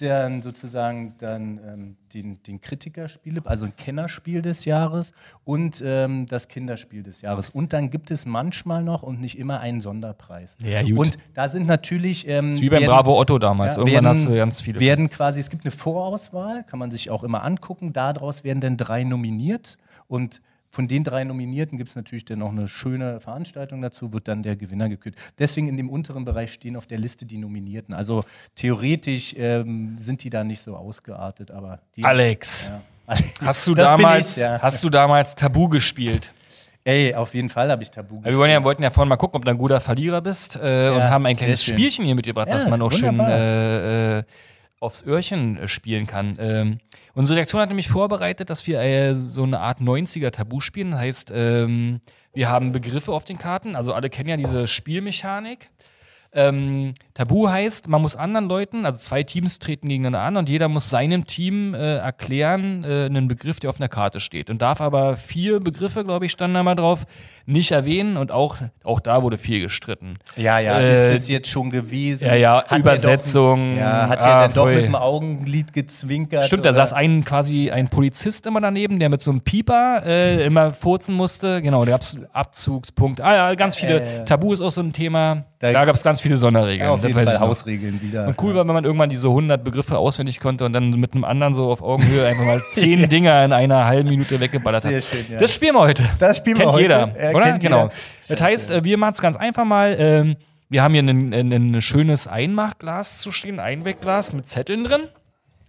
dann sozusagen dann ähm, den, den Kritikerspiel, also ein Kennerspiel des Jahres und ähm, das Kinderspiel des Jahres. Und dann gibt es manchmal noch und nicht immer einen Sonderpreis. Ja, gut. Und da sind natürlich ähm, Wie beim werden- Bravo Otto damals. ja, Irgendwann werden, hast du ganz viele. Werden quasi, es gibt eine Vorauswahl, kann man sich auch immer angucken. Daraus werden dann drei nominiert und von den drei Nominierten gibt es natürlich dann noch eine schöne Veranstaltung dazu, wird dann der Gewinner gekürt. Deswegen in dem unteren Bereich stehen auf der Liste die Nominierten. Also theoretisch ähm, sind die da nicht so ausgeartet, aber die. Alex. Ja. <laughs> Hast du, damals, ich, ja. hast du damals Tabu gespielt? Ey, auf jeden Fall habe ich Tabu. Wir wollen ja, wollten ja vorhin mal gucken, ob du ein guter Verlierer bist äh, und haben ein kleines. Spielchen hier mitgebracht, Ja, das man auch schön äh, äh, aufs Öhrchen äh, spielen kann. Ähm, unsere Redaktion hat nämlich vorbereitet, dass wir äh, so eine Art 90er-Tabu spielen. Das heißt, ähm, wir haben Begriffe auf den Karten, also alle kennen ja diese Spielmechanik. Ähm, Tabu heißt, man muss anderen Leuten, also zwei Teams treten gegeneinander an und jeder muss seinem Team äh, erklären, äh, einen Begriff, der auf einer Karte steht. Und darf aber vier Begriffe, glaube ich, standen da mal drauf, nicht erwähnen und auch, auch da wurde viel gestritten. Ja, ja, Äh, ist das jetzt schon gewesen? ja, ja, Hat der Übersetzung, Doch, ja, hat ah, er dann doch voll. mit dem Augenlid gezwinkert? Stimmt, da oder? saß ein quasi ein Polizist immer daneben, der mit so einem Pieper äh, immer furzen musste. Genau, da gab es Abzugspunkt. Ah ja, ganz viele. Tabu ist auch so ein Thema. Da, Da- gab es ganz viele Sonderregeln. Ja, auf jeden Fall. Hausregeln wieder. Und cool war, wenn man irgendwann diese 100 Begriffe auswendig konnte und dann mit einem anderen so auf Augenhöhe einfach mal 10 <laughs> <laughs> Dinger in einer halben Minute weggeballert Sehr hat. schön, ja. Das spielen wir heute. Das spielen wir kennt heute. jeder, oder? kennt genau. jeder. Das heißt, äh, wir machen es ganz einfach mal. Ähm, wir haben hier ein, ein, ein schönes Einmachglas zu stehen, Einwegglas mit Zetteln drin,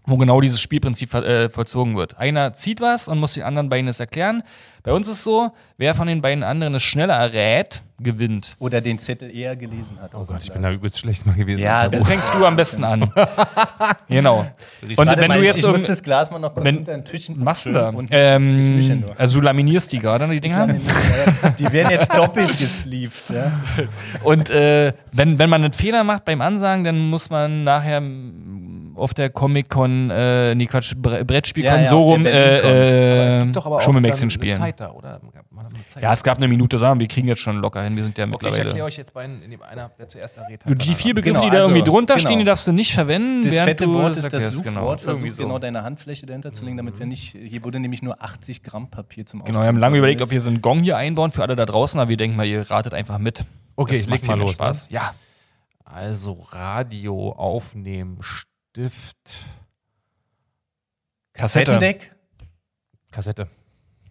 wo genau dieses Spielprinzip ver- äh, vollzogen wird. Einer zieht was und muss den anderen beiden es erklären. Bei uns ist so, wer von den beiden anderen es schneller errät, gewinnt. Oder den Zettel eher gelesen hat. Oh Gott, ich bin da übelst schlecht mal gewesen. Ja, Tabu. fängst du am besten an. <laughs> genau. Und Warte wenn mal, du ich- jetzt ich muss irgend- das Glas mal noch kurz wenn- unter den Tischen machst du da? Ich Ähm, nur. also du laminierst die gerade, die Dinger? Die werden jetzt doppelt gesleeved. Ja? <laughs> Und äh, wenn, wenn man einen Fehler macht beim Ansagen, dann muss man nachher auf der Comic-Con, äh, nee, Quatsch, Bre Brettspielkon Ja, ja, so der rum äh, es äh, gibt doch aber auch Schummelmäxchen spielen. Da, oder? Hat. Ja, es gab eine Minute, sagen wir, kriegen jetzt schon locker hin. Wir sind ja okay, ich mittlerweile. erkläre euch jetzt beiden, in dem einer, wer zuerst errät. Und die vier Begriffe, Genau, die da irgendwie also, drunter genau. stehen, die darfst du nicht verwenden, Das fette Wort ist das erklärst. Suchwort. Genau, Versuch irgendwie so. genau deine Handfläche dahinter zu legen, damit wir nicht. Hier wurde nämlich nur 80 Gramm Papier zum Genau, wir haben lange überlegt, ob wir so einen Gong hier einbauen für alle da draußen, aber wir denken mal, ihr ratet einfach mit. Okay, Das ich macht leg mal los, Spaß. ne? Ja. Also Radio aufnehmen, Stift, Kassette. Kassettendeck? Kassette.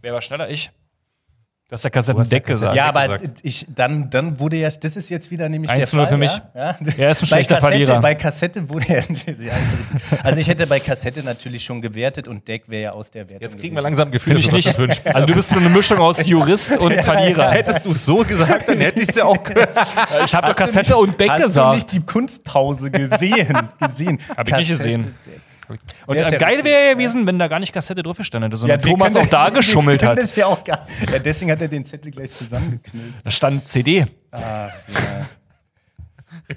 Wer war schneller? Ich. Du hast Du ja hast ja Kassettendeck Kassette- gesagt. Ja, aber gesagt. ich, dann, dann wurde ja, das ist jetzt wieder nämlich der 1-0 Fall. für mich. Ja? Ja? Er ist ein Bei schlechter Kassette, Verlierer. Bei Kassette wurde er, <laughs> ja, also ich hätte bei Kassette natürlich schon gewertet und Deck wäre ja aus der Wertung. Jetzt kriegen wir langsam Gefühl, ich nicht. Also du bist so eine Mischung aus Jurist und <laughs> Verlierer. Hättest du es so gesagt, dann hätte ich es ja auch gehört. <laughs> Ich habe doch Hast du Kassette nicht- und Deck Hast du gesagt. nicht die Kunstpause gesehen? gesehen? Hab ich nicht gesehen. Deck. Und Ja, äh, ja geil wäre ja gewesen, wenn da gar nicht Kassette drauf gestanden hätte, sondern wir Thomas können auch da <laughs> geschummelt hat. Das ja auch gar, ja, deswegen hat er den Zettel gleich zusammengeknüllt. Da stand CD. Ach, ja.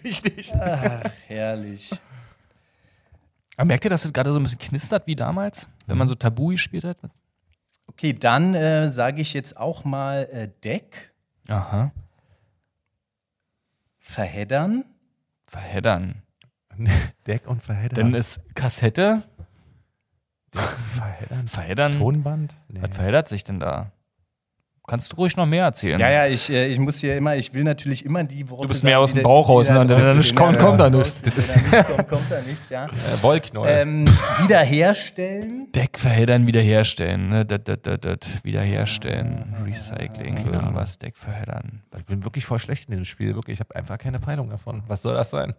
Richtig. Ach, herrlich. Aber merkt ihr, dass es gerade so ein bisschen knistert wie damals, wenn man so Tabu gespielt hat? Okay, dann äh, sage ich jetzt auch mal äh, Deck, Aha. verheddern. Verheddern. <laughs> Deck und Verheddern. Dann ist Kassette. Verheddern. Verheddern. Tonband? Nee. Was verheddert sich denn da? Kannst du ruhig noch mehr erzählen? Ja, ja, ich, äh, ich muss hier immer, ich will natürlich immer die Worte. Du bist sagen, mehr aus dem Bauch raus, da ne? Dann kommt- kommt da nichts. Wenn da nicht <laughs> kommt, kommt da nichts, ja. Äh, Wollknäuel. Ähm, wiederherstellen. Deck verheddern, wiederherstellen. Ne? Dat, dat, dat, dat. Wiederherstellen. Recycling, irgendwas. Deck verheddern. ich bin wirklich voll schlecht in diesem Spiel. Wirklich, ich habe einfach keine Peilung davon. Was soll das sein?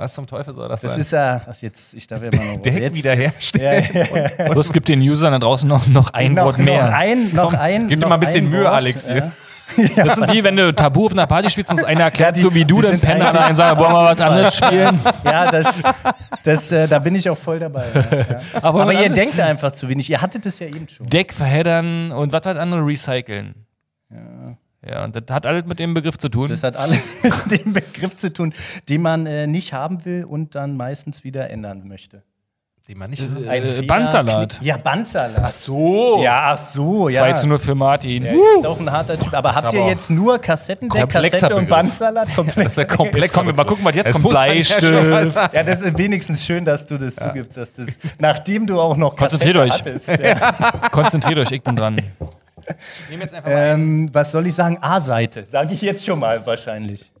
Was zum Teufel soll das, Das sein? ist ja, ach jetzt, ich darf ja <laughs> mal noch Deck jetzt, wiederherstellen. Ja, ja, ja. <laughs> Bloß gibt den Usern da draußen noch, noch ein noch, Wort mehr. Noch ein, noch ein. gib dir noch mal ein bisschen Mühe, Wort, Alex, hier. <laughs> Ja. Das sind die, wenn du Tabu auf einer Party spielst und uns einer erklärt, Ja, die- so wie du, dann einer eigentlich- und sagt, wollen wir was anderes spielen? Ja, das, das, äh, da bin ich auch voll dabei. Ja. Aber, Aber ihr denkt einfach zu wenig. Ihr hattet es ja eben schon. Deck verheddern und was hat andere recyceln? Ja. Ja, und das hat alles mit dem Begriff zu tun. Das hat alles <laughs> mit dem Begriff zu tun, den man äh, nicht haben will und dann meistens wieder ändern möchte. Die man nicht. Ein Äh, Fehler- Bandsalat. Ja, Bandsalat. Ach so. Ja, ach so, ja. 2 zu 0 für Martin. Ja, ist auch ein harter Typ. Aber habt ihr jetzt nur Kassettendeck, komplexer Kassette und Begriff. Bandsalat? Komplex. Das ist ja komplex. Jetzt kommen wir mal gucken, was jetzt Es kommt. ja Bleistift. Ja, das ist wenigstens schön, dass du das zugibst, dass das, nachdem du auch noch Konzentriert Kassette euch. hattest. Ja. <laughs> Konzentriert euch, ich bin dran. <laughs> Nehmen jetzt einfach ähm, was soll ich sagen? A-Seite. Sage ich jetzt schon mal wahrscheinlich.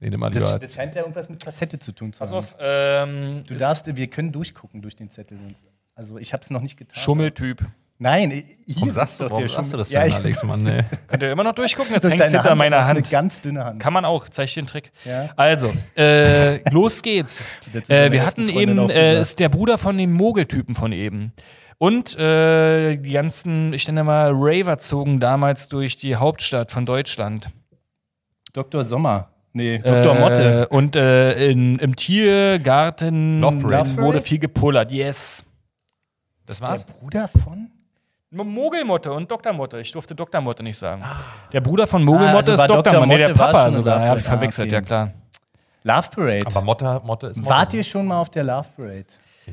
Nee, nimm mal Das, das scheint ja irgendwas mit Kassette zu tun zu Pass haben. auf, ähm, Du darfst, wir können durchgucken durch den Zettel. sonst- Also ich habe es noch nicht getan. Schummeltyp. Nein, hier Warum sagst du, doch warum der sagst du das Ja, denn, ich- Alex, Mann? Nee. <laughs> Könnt ihr immer noch durchgucken? Jetzt durch hängt es hinter Hand, meiner das ist Eine Hand. ganz dünne Hand. Kann man auch, zeig ich dir den Trick. Ja. Also, äh, <laughs> los geht's. Äh, wir hatten eben, äh, ist der Bruder von dem Mogeltypen von eben. Und äh, die ganzen, ich nenne mal Raver zogen damals durch die Hauptstadt von Deutschland. Dr. Sommer. Nee, Dr. Äh, Motte. Und äh, in, im Tiergarten Love Parade. Love wurde viel gepullert. Yes. Das Der war's? Bruder von? Mogelmotte und Dr. Motte. Ich durfte Dr. Motte nicht sagen. Der Bruder von Mogelmotte Ah, also ist Dr. Dr. Motte. Nee, der Papa sogar. Ja, hab ich. Ah, verwechselt, okay. ja klar. Love Parade. Aber Motte, Motte ist Motte. Wart ihr schon mal auf der Love Parade?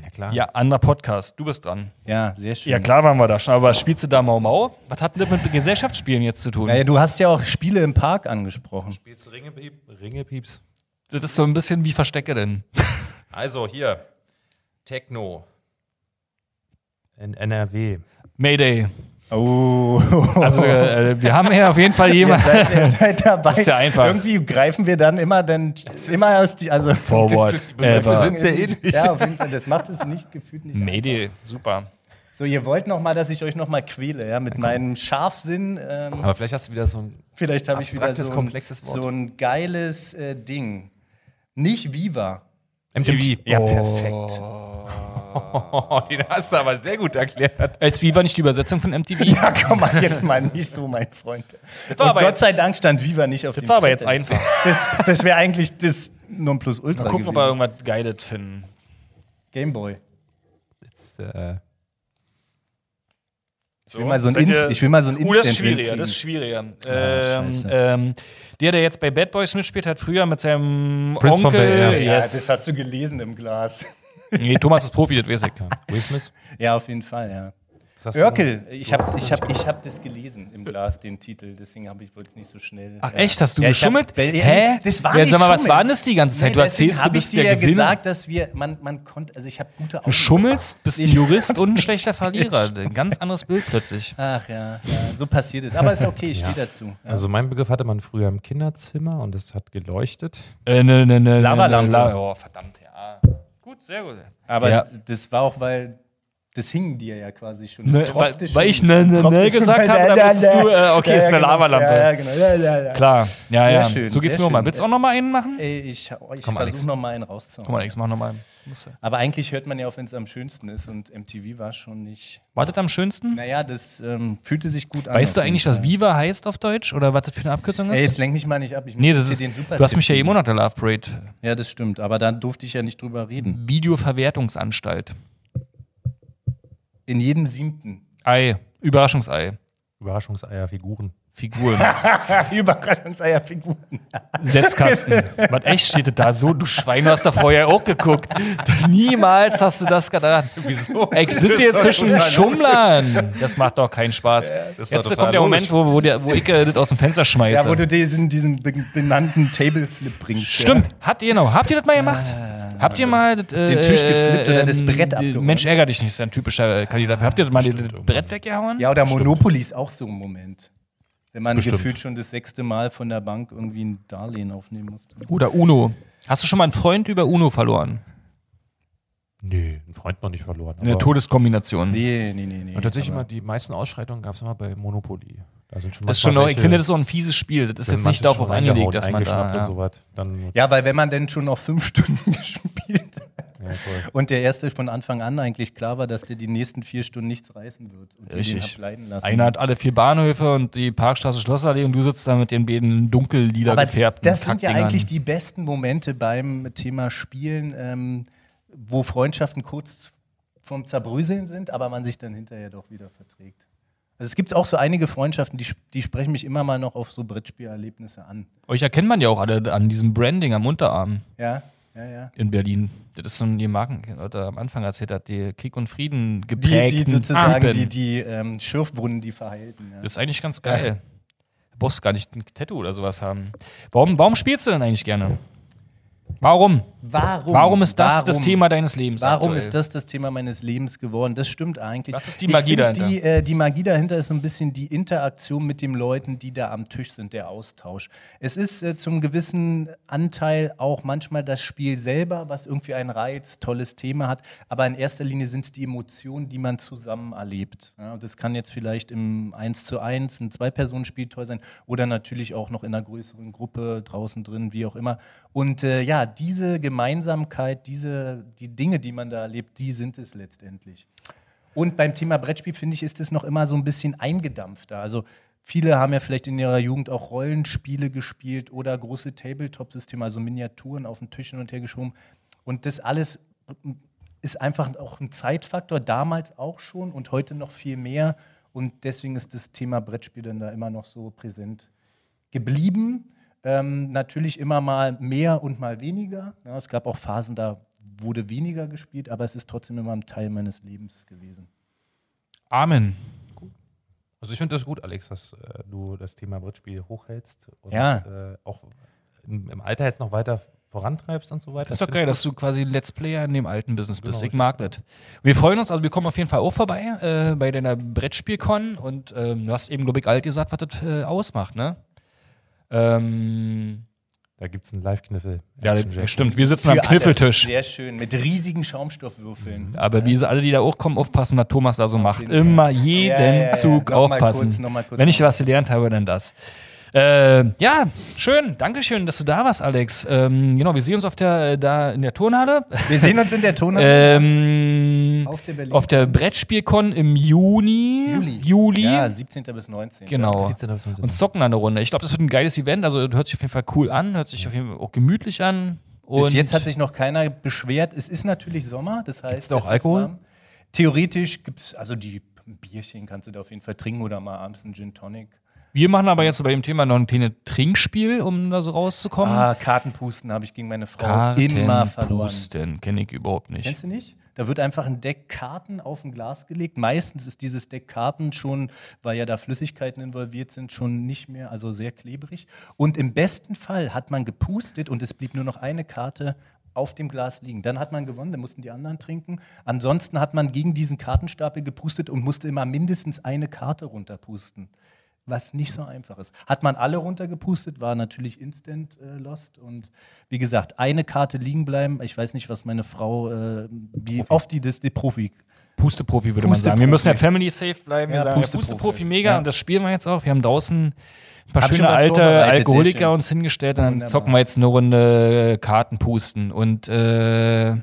Ja, klar. Ja, anderer Podcast. Du bist dran. Ja, sehr schön. Ja, klar waren wir da schon. Aber spielst du da Mau Mau? Was hat denn das mit Gesellschaftsspielen jetzt zu tun? Naja, du hast ja auch Spiele im Park angesprochen. Spielst du Ringepiep? Ringepieps? Das ist so ein bisschen wie Verstecke denn. <laughs> Also hier. Techno. In NRW. Mayday. Oh. Also, äh, wir haben hier auf jeden Fall <laughs> Ihr jemanden. seid, ihr seid dabei. <laughs> Ist ja einfach. Irgendwie greifen wir dann immer dann immer aus die also <laughs> Forward. Ever. sind sehr ähnlich. Ja, auf jeden Fall. Das macht es nicht gefühlt nicht. Mayday, super. So, ihr wollt noch mal, dass ich euch noch mal quäle, ja, mit meinem Scharfsinn. Ähm, Aber vielleicht hast du wieder so ein. vielleicht habe ich wieder so ein, komplexes Wort. so ein geiles äh, Ding. Nicht Viva. MTV. Ja, perfekt. Oh, den hast du aber sehr gut erklärt. Als Viva nicht die Übersetzung von MTV? <laughs> Ja, komm mal, jetzt mal nicht so, mein Freund. war Und aber Gott jetzt- sei Dank stand Viva nicht auf Das dem war aber jetzt einfach. Das, das wäre eigentlich das Nonplusultra Mal gucken, ob wir irgendwas Geiles finden. Gameboy. Jetzt, äh, Ich will mal so ein, Inst ich will mal so ein Oh, das ist Instant schwieriger, das ist schwieriger. ähm, scheiße. ähm, der, der jetzt bei Bad Boys mitspielt, hat früher mit seinem Prince von Onkel. Ja, yes. das hast du gelesen im Glas. Nee, Thomas ist Profi, das weiß ich. Will Smith? Ja, auf jeden Fall, ja. Örkel, ich habe ich hab, ich hab das gelesen im Glas, den Titel, deswegen habe ich es nicht so schnell. Ach ja. echt, hast du Ja, ich hab- geschummelt? Ja, Hä? Das war ja, nicht sag mal, was war denn das die ganze Zeit? Du erzählst, du hab bist ich dir der Gewinner. gesagt, dass wir, man, man konnte, also ich habe gute Augen. Du schummelst, bist ein <laughs> Ich- Jurist und ein schlechter Verlierer. <laughs> Ein ganz anderes Bild plötzlich. Ach ja, ja, so passiert es. Aber ist okay, ich stehe dazu. Ja. Also mein Begriff hatte man früher im Kinderzimmer und es hat geleuchtet. Äh, ne, ne, ne, Lavalampe. ne, La oh, verdammt, ja. Sehr gut. Aber Ja. das war auch, weil das hing dir ja quasi schon. Ne, Das tropfte weil- schon- weil ich ne, ne, ne gesagt habe, ne, da bist ne, du, äh, okay, ja, ist eine genau, Lavalampe. Ja, genau. Ja, ja, ja. Klar, ja, Sehr ja. schön, so geht's mir mal. schön. Willst du auch noch mal einen machen? Ey, ich, ich Alex. versuche noch mal einen rauszuhauen. Guck mal, Alex, mach noch mal. Du. Aber eigentlich hört man ja auch, wenn es am schönsten ist und MTV war schon nicht. Wartet am schönsten? Naja, das ähm, fühlte sich gut an. Weißt du eigentlich, was. Viva heißt auf Deutsch? Oder was das für eine Abkürzung ist? Ey, jetzt lenk mich mal nicht ab. Ich nee, das ist. den super Du hast mich ja Tipp jeden geben. Monat der Love Parade. Ja, das stimmt. Aber da durfte ich ja nicht drüber reden. Videoverwertungsanstalt. In jedem siebten. Ei. Überraschungsei. Überraschungseier-Figuren. Figuren. <laughs> Überraschungseierfiguren. Setzkasten. Was echt steht das da so? Du Schwein, du hast da vorher auch geguckt. Niemals hast du das getan. Wieso? Ey, ich sitze hier zwischen Schummlern. Das macht doch keinen Spaß. Jetzt kommt der Moment, wo, wo, der, wo ich äh, das aus dem Fenster schmeiße. Ja, wo du diesen, diesen be- benannten Tableflip bringst. Stimmt. Habt ihr noch? Habt ihr das mal gemacht? Habt ihr mal das, äh, Den Tisch geflippt oder das ähm, Brett abgeräumt? Mensch, ärger dich nicht, ist ja ein typischer äh, Kandidat. Habt ihr das mal das Stimmt, Brett weggehauen? Ja. oder Monopoly ist auch so ein Moment. Wenn man Bestimmt. gefühlt schon das sechste Mal von der Bank irgendwie ein Darlehen aufnehmen musste. Oder Uno. Hast du schon mal einen Freund über Uno verloren? Nee, einen Freund noch nicht verloren. Eine Todeskombination. Nee, nee, nee. nee Und tatsächlich immer die meisten Ausschreitungen gab es immer bei Monopoly. Da sind schon Das ist schon, noch- ich finde, das ist so ein fieses Spiel. Das ist jetzt nicht darauf angelegt, dass man da. Ja. und so was. Dann, Ja, weil wenn man denn schon noch fünf <laughs> Stunden gespielt hat ja, und der erste von Anfang an eigentlich klar war, dass der die nächsten vier Stunden nichts reißen wird. Und Richtig. Den lassen. Einer hat alle vier Bahnhöfe und die Parkstraße Schlossallee und du sitzt da mit den beiden dunkel lila Aber gefärbten das sind ja eigentlich die besten Momente beim Thema Spielen, ähm, wo Freundschaften kurz vom Zerbröseln sind, aber man sich dann hinterher doch wieder verträgt. Also es gibt auch so einige Freundschaften, die, die sprechen mich immer mal noch auf so Brettspielerlebnisse an. Euch erkennt man ja auch alle an diesem Branding am Unterarm Ja, ja, ja. in Berlin. Das ist so ein die Marken, oder am Anfang erzählt hat, die Krieg und Frieden Die, geprägten die sozusagen Typen. die, die ähm, Schürfwunden, die verheilten. Ja. Das ist eigentlich ganz geil. Du brauchst gar nicht ein Tattoo oder sowas haben. Warum, warum spielst du denn eigentlich gerne? Warum? Warum? Warum ist das das Warum? Thema deines Lebens? Warum aktuell? ist das das Thema meines Lebens geworden? Das stimmt eigentlich. Was ist die Magie dahinter? Die, äh, die Magie dahinter ist so ein bisschen die Interaktion mit den Leuten, die da am Tisch sind, der Austausch. Es ist äh, zum gewissen Anteil auch manchmal das Spiel selber, was irgendwie einen Reiz, tolles Thema hat. Aber in erster Linie sind es die Emotionen, die man zusammen erlebt. Ja, und das kann jetzt vielleicht im 1 zu 1, ein Zwei-Personen-Spiel toll sein oder natürlich auch noch in einer größeren Gruppe draußen drin, wie auch immer. Und äh, ja, diese Gemeinsamkeit, diese, die Dinge, die man da erlebt, die sind es letztendlich. Und beim Thema Brettspiel, finde ich, ist es noch immer so ein bisschen eingedampfter. Also viele haben ja vielleicht in ihrer Jugend auch Rollenspiele gespielt oder große Tabletop-Systeme, also Miniaturen auf den Tisch hin und her geschoben. Und das alles ist einfach auch ein Zeitfaktor, damals auch schon und heute noch viel mehr. Und deswegen ist das Thema Brettspiel dann da immer noch so präsent geblieben. Ähm, natürlich immer mal mehr und mal weniger. Ja, es gab auch Phasen, da wurde weniger gespielt, aber es ist trotzdem immer ein Teil meines Lebens gewesen. Amen. Also ich finde das gut, Alex, dass äh, du das Thema Brettspiel hochhältst und Ja. äh, auch im, im Alter jetzt noch weiter vorantreibst und so weiter. Das ist doch geil, dass du quasi Let's Player in dem alten Business bist. Genau, ich mag das. Wir freuen uns, also wir kommen auf jeden Fall auch vorbei äh, bei deiner Brettspielcon und ähm, du hast eben, glaube ich, alt gesagt, was das äh, ausmacht, ne? Ähm, Da gibt es einen Live-Kniffel. ja, stimmt. Wir sitzen am Für alle. Kniffeltisch. Sehr schön, mit riesigen Schaumstoffwürfeln. Aber wie sie alle, die da auch kommen, aufpassen, was Thomas da so macht. Immer jeden Ja, ja, ja. Zug Noch mal aufpassen. kurz, noch mal kurz Wenn ich was gelernt habe, dann das. Äh, ja, schön. Dankeschön, dass du da warst, Alex. Ähm, genau, wir sehen uns auf der, äh, da in der Turnhalle. Wir sehen uns in der Tonne. <laughs> Ähm, Auf der Berlin- auf der Brettspielcon im Juni. Juli. Juli. Ja, 17. bis 19. Genau. 17. bis 19. Und zocken dann eine Runde. Ich glaube, das wird ein geiles Event. Also hört sich auf jeden Fall cool an, hört sich auf jeden Fall auch gemütlich an. Und Bis jetzt hat sich noch keiner beschwert. Es ist natürlich Sommer, das heißt. Gibt's da auch Alkohol? Theoretisch gibt es, also die Bierchen kannst du da auf jeden Fall trinken oder mal abends einen Gin Tonic. Wir machen aber jetzt bei dem Thema noch ein kleines Trinkspiel, um da so rauszukommen. Ah, Kartenpusten habe ich gegen meine Frau immer verloren. Kartenpusten kenne ich überhaupt nicht. Kennst du nicht? Da wird einfach ein Deck Karten auf ein Glas gelegt. Meistens ist dieses Deck Karten schon, weil ja da Flüssigkeiten involviert sind, schon nicht mehr, also sehr klebrig. Und im besten Fall hat man gepustet und es blieb nur noch eine Karte auf dem Glas liegen. Dann hat man gewonnen, dann mussten die anderen trinken. Ansonsten hat man gegen diesen Kartenstapel gepustet und musste immer mindestens eine Karte runterpusten. Was nicht so einfach ist. Hat man alle runtergepustet, war natürlich instant äh, lost. Und wie gesagt, eine Karte liegen bleiben. Ich weiß nicht, was meine Frau, äh, wie oft die das, die Profi. Pusteprofi würde man Pusteprofi. sagen. Wir müssen ja family safe bleiben. Wir Ja, sagen ja, Pusteprofi. Pusteprofi mega Ja. und das spielen wir jetzt auch. Wir haben draußen ein paar Hab schöne alte Alkoholiker schön. uns hingestellt und dann Wunderbar. zocken wir jetzt eine Runde Karten pusten. Und äh,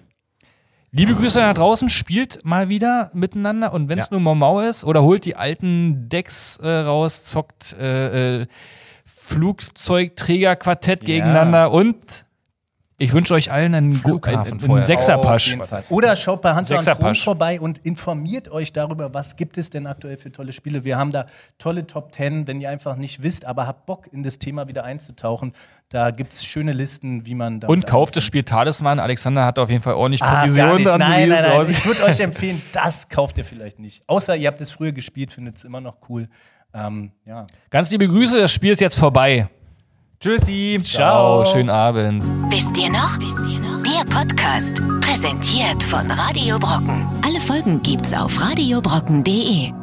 liebe Grüße da draußen, spielt mal wieder miteinander und wenn es Ja. nur Mau ist oder holt die alten Decks äh, raus, zockt äh, äh, Flugzeugträgerquartett Ja. gegeneinander und ich wünsche euch allen einen, gu- einen. Sechserpasch. Oder schaut bei Hans und Kron vorbei und informiert euch darüber, was gibt es denn aktuell für tolle Spiele. Wir haben da tolle Top 10, wenn ihr einfach nicht wisst, aber habt Bock in das Thema wieder einzutauchen. Da gibt es schöne Listen, wie man da. Und kauft das Spiel Talisman. Alexander hat auf jeden Fall ordentlich Ah, Provision so Nein, nein, es nein. Ich würde euch empfehlen, das kauft ihr vielleicht nicht. Außer ihr habt es früher gespielt, findet es immer noch cool. Ähm, ja. Ganz liebe Grüße, das Spiel ist jetzt vorbei. Tschüssi. Ciao, schönen Abend. Wisst ihr noch? Wisst ihr noch? Der Podcast, präsentiert von Radio Brocken. Alle Folgen gibt's auf radiobrocken.de.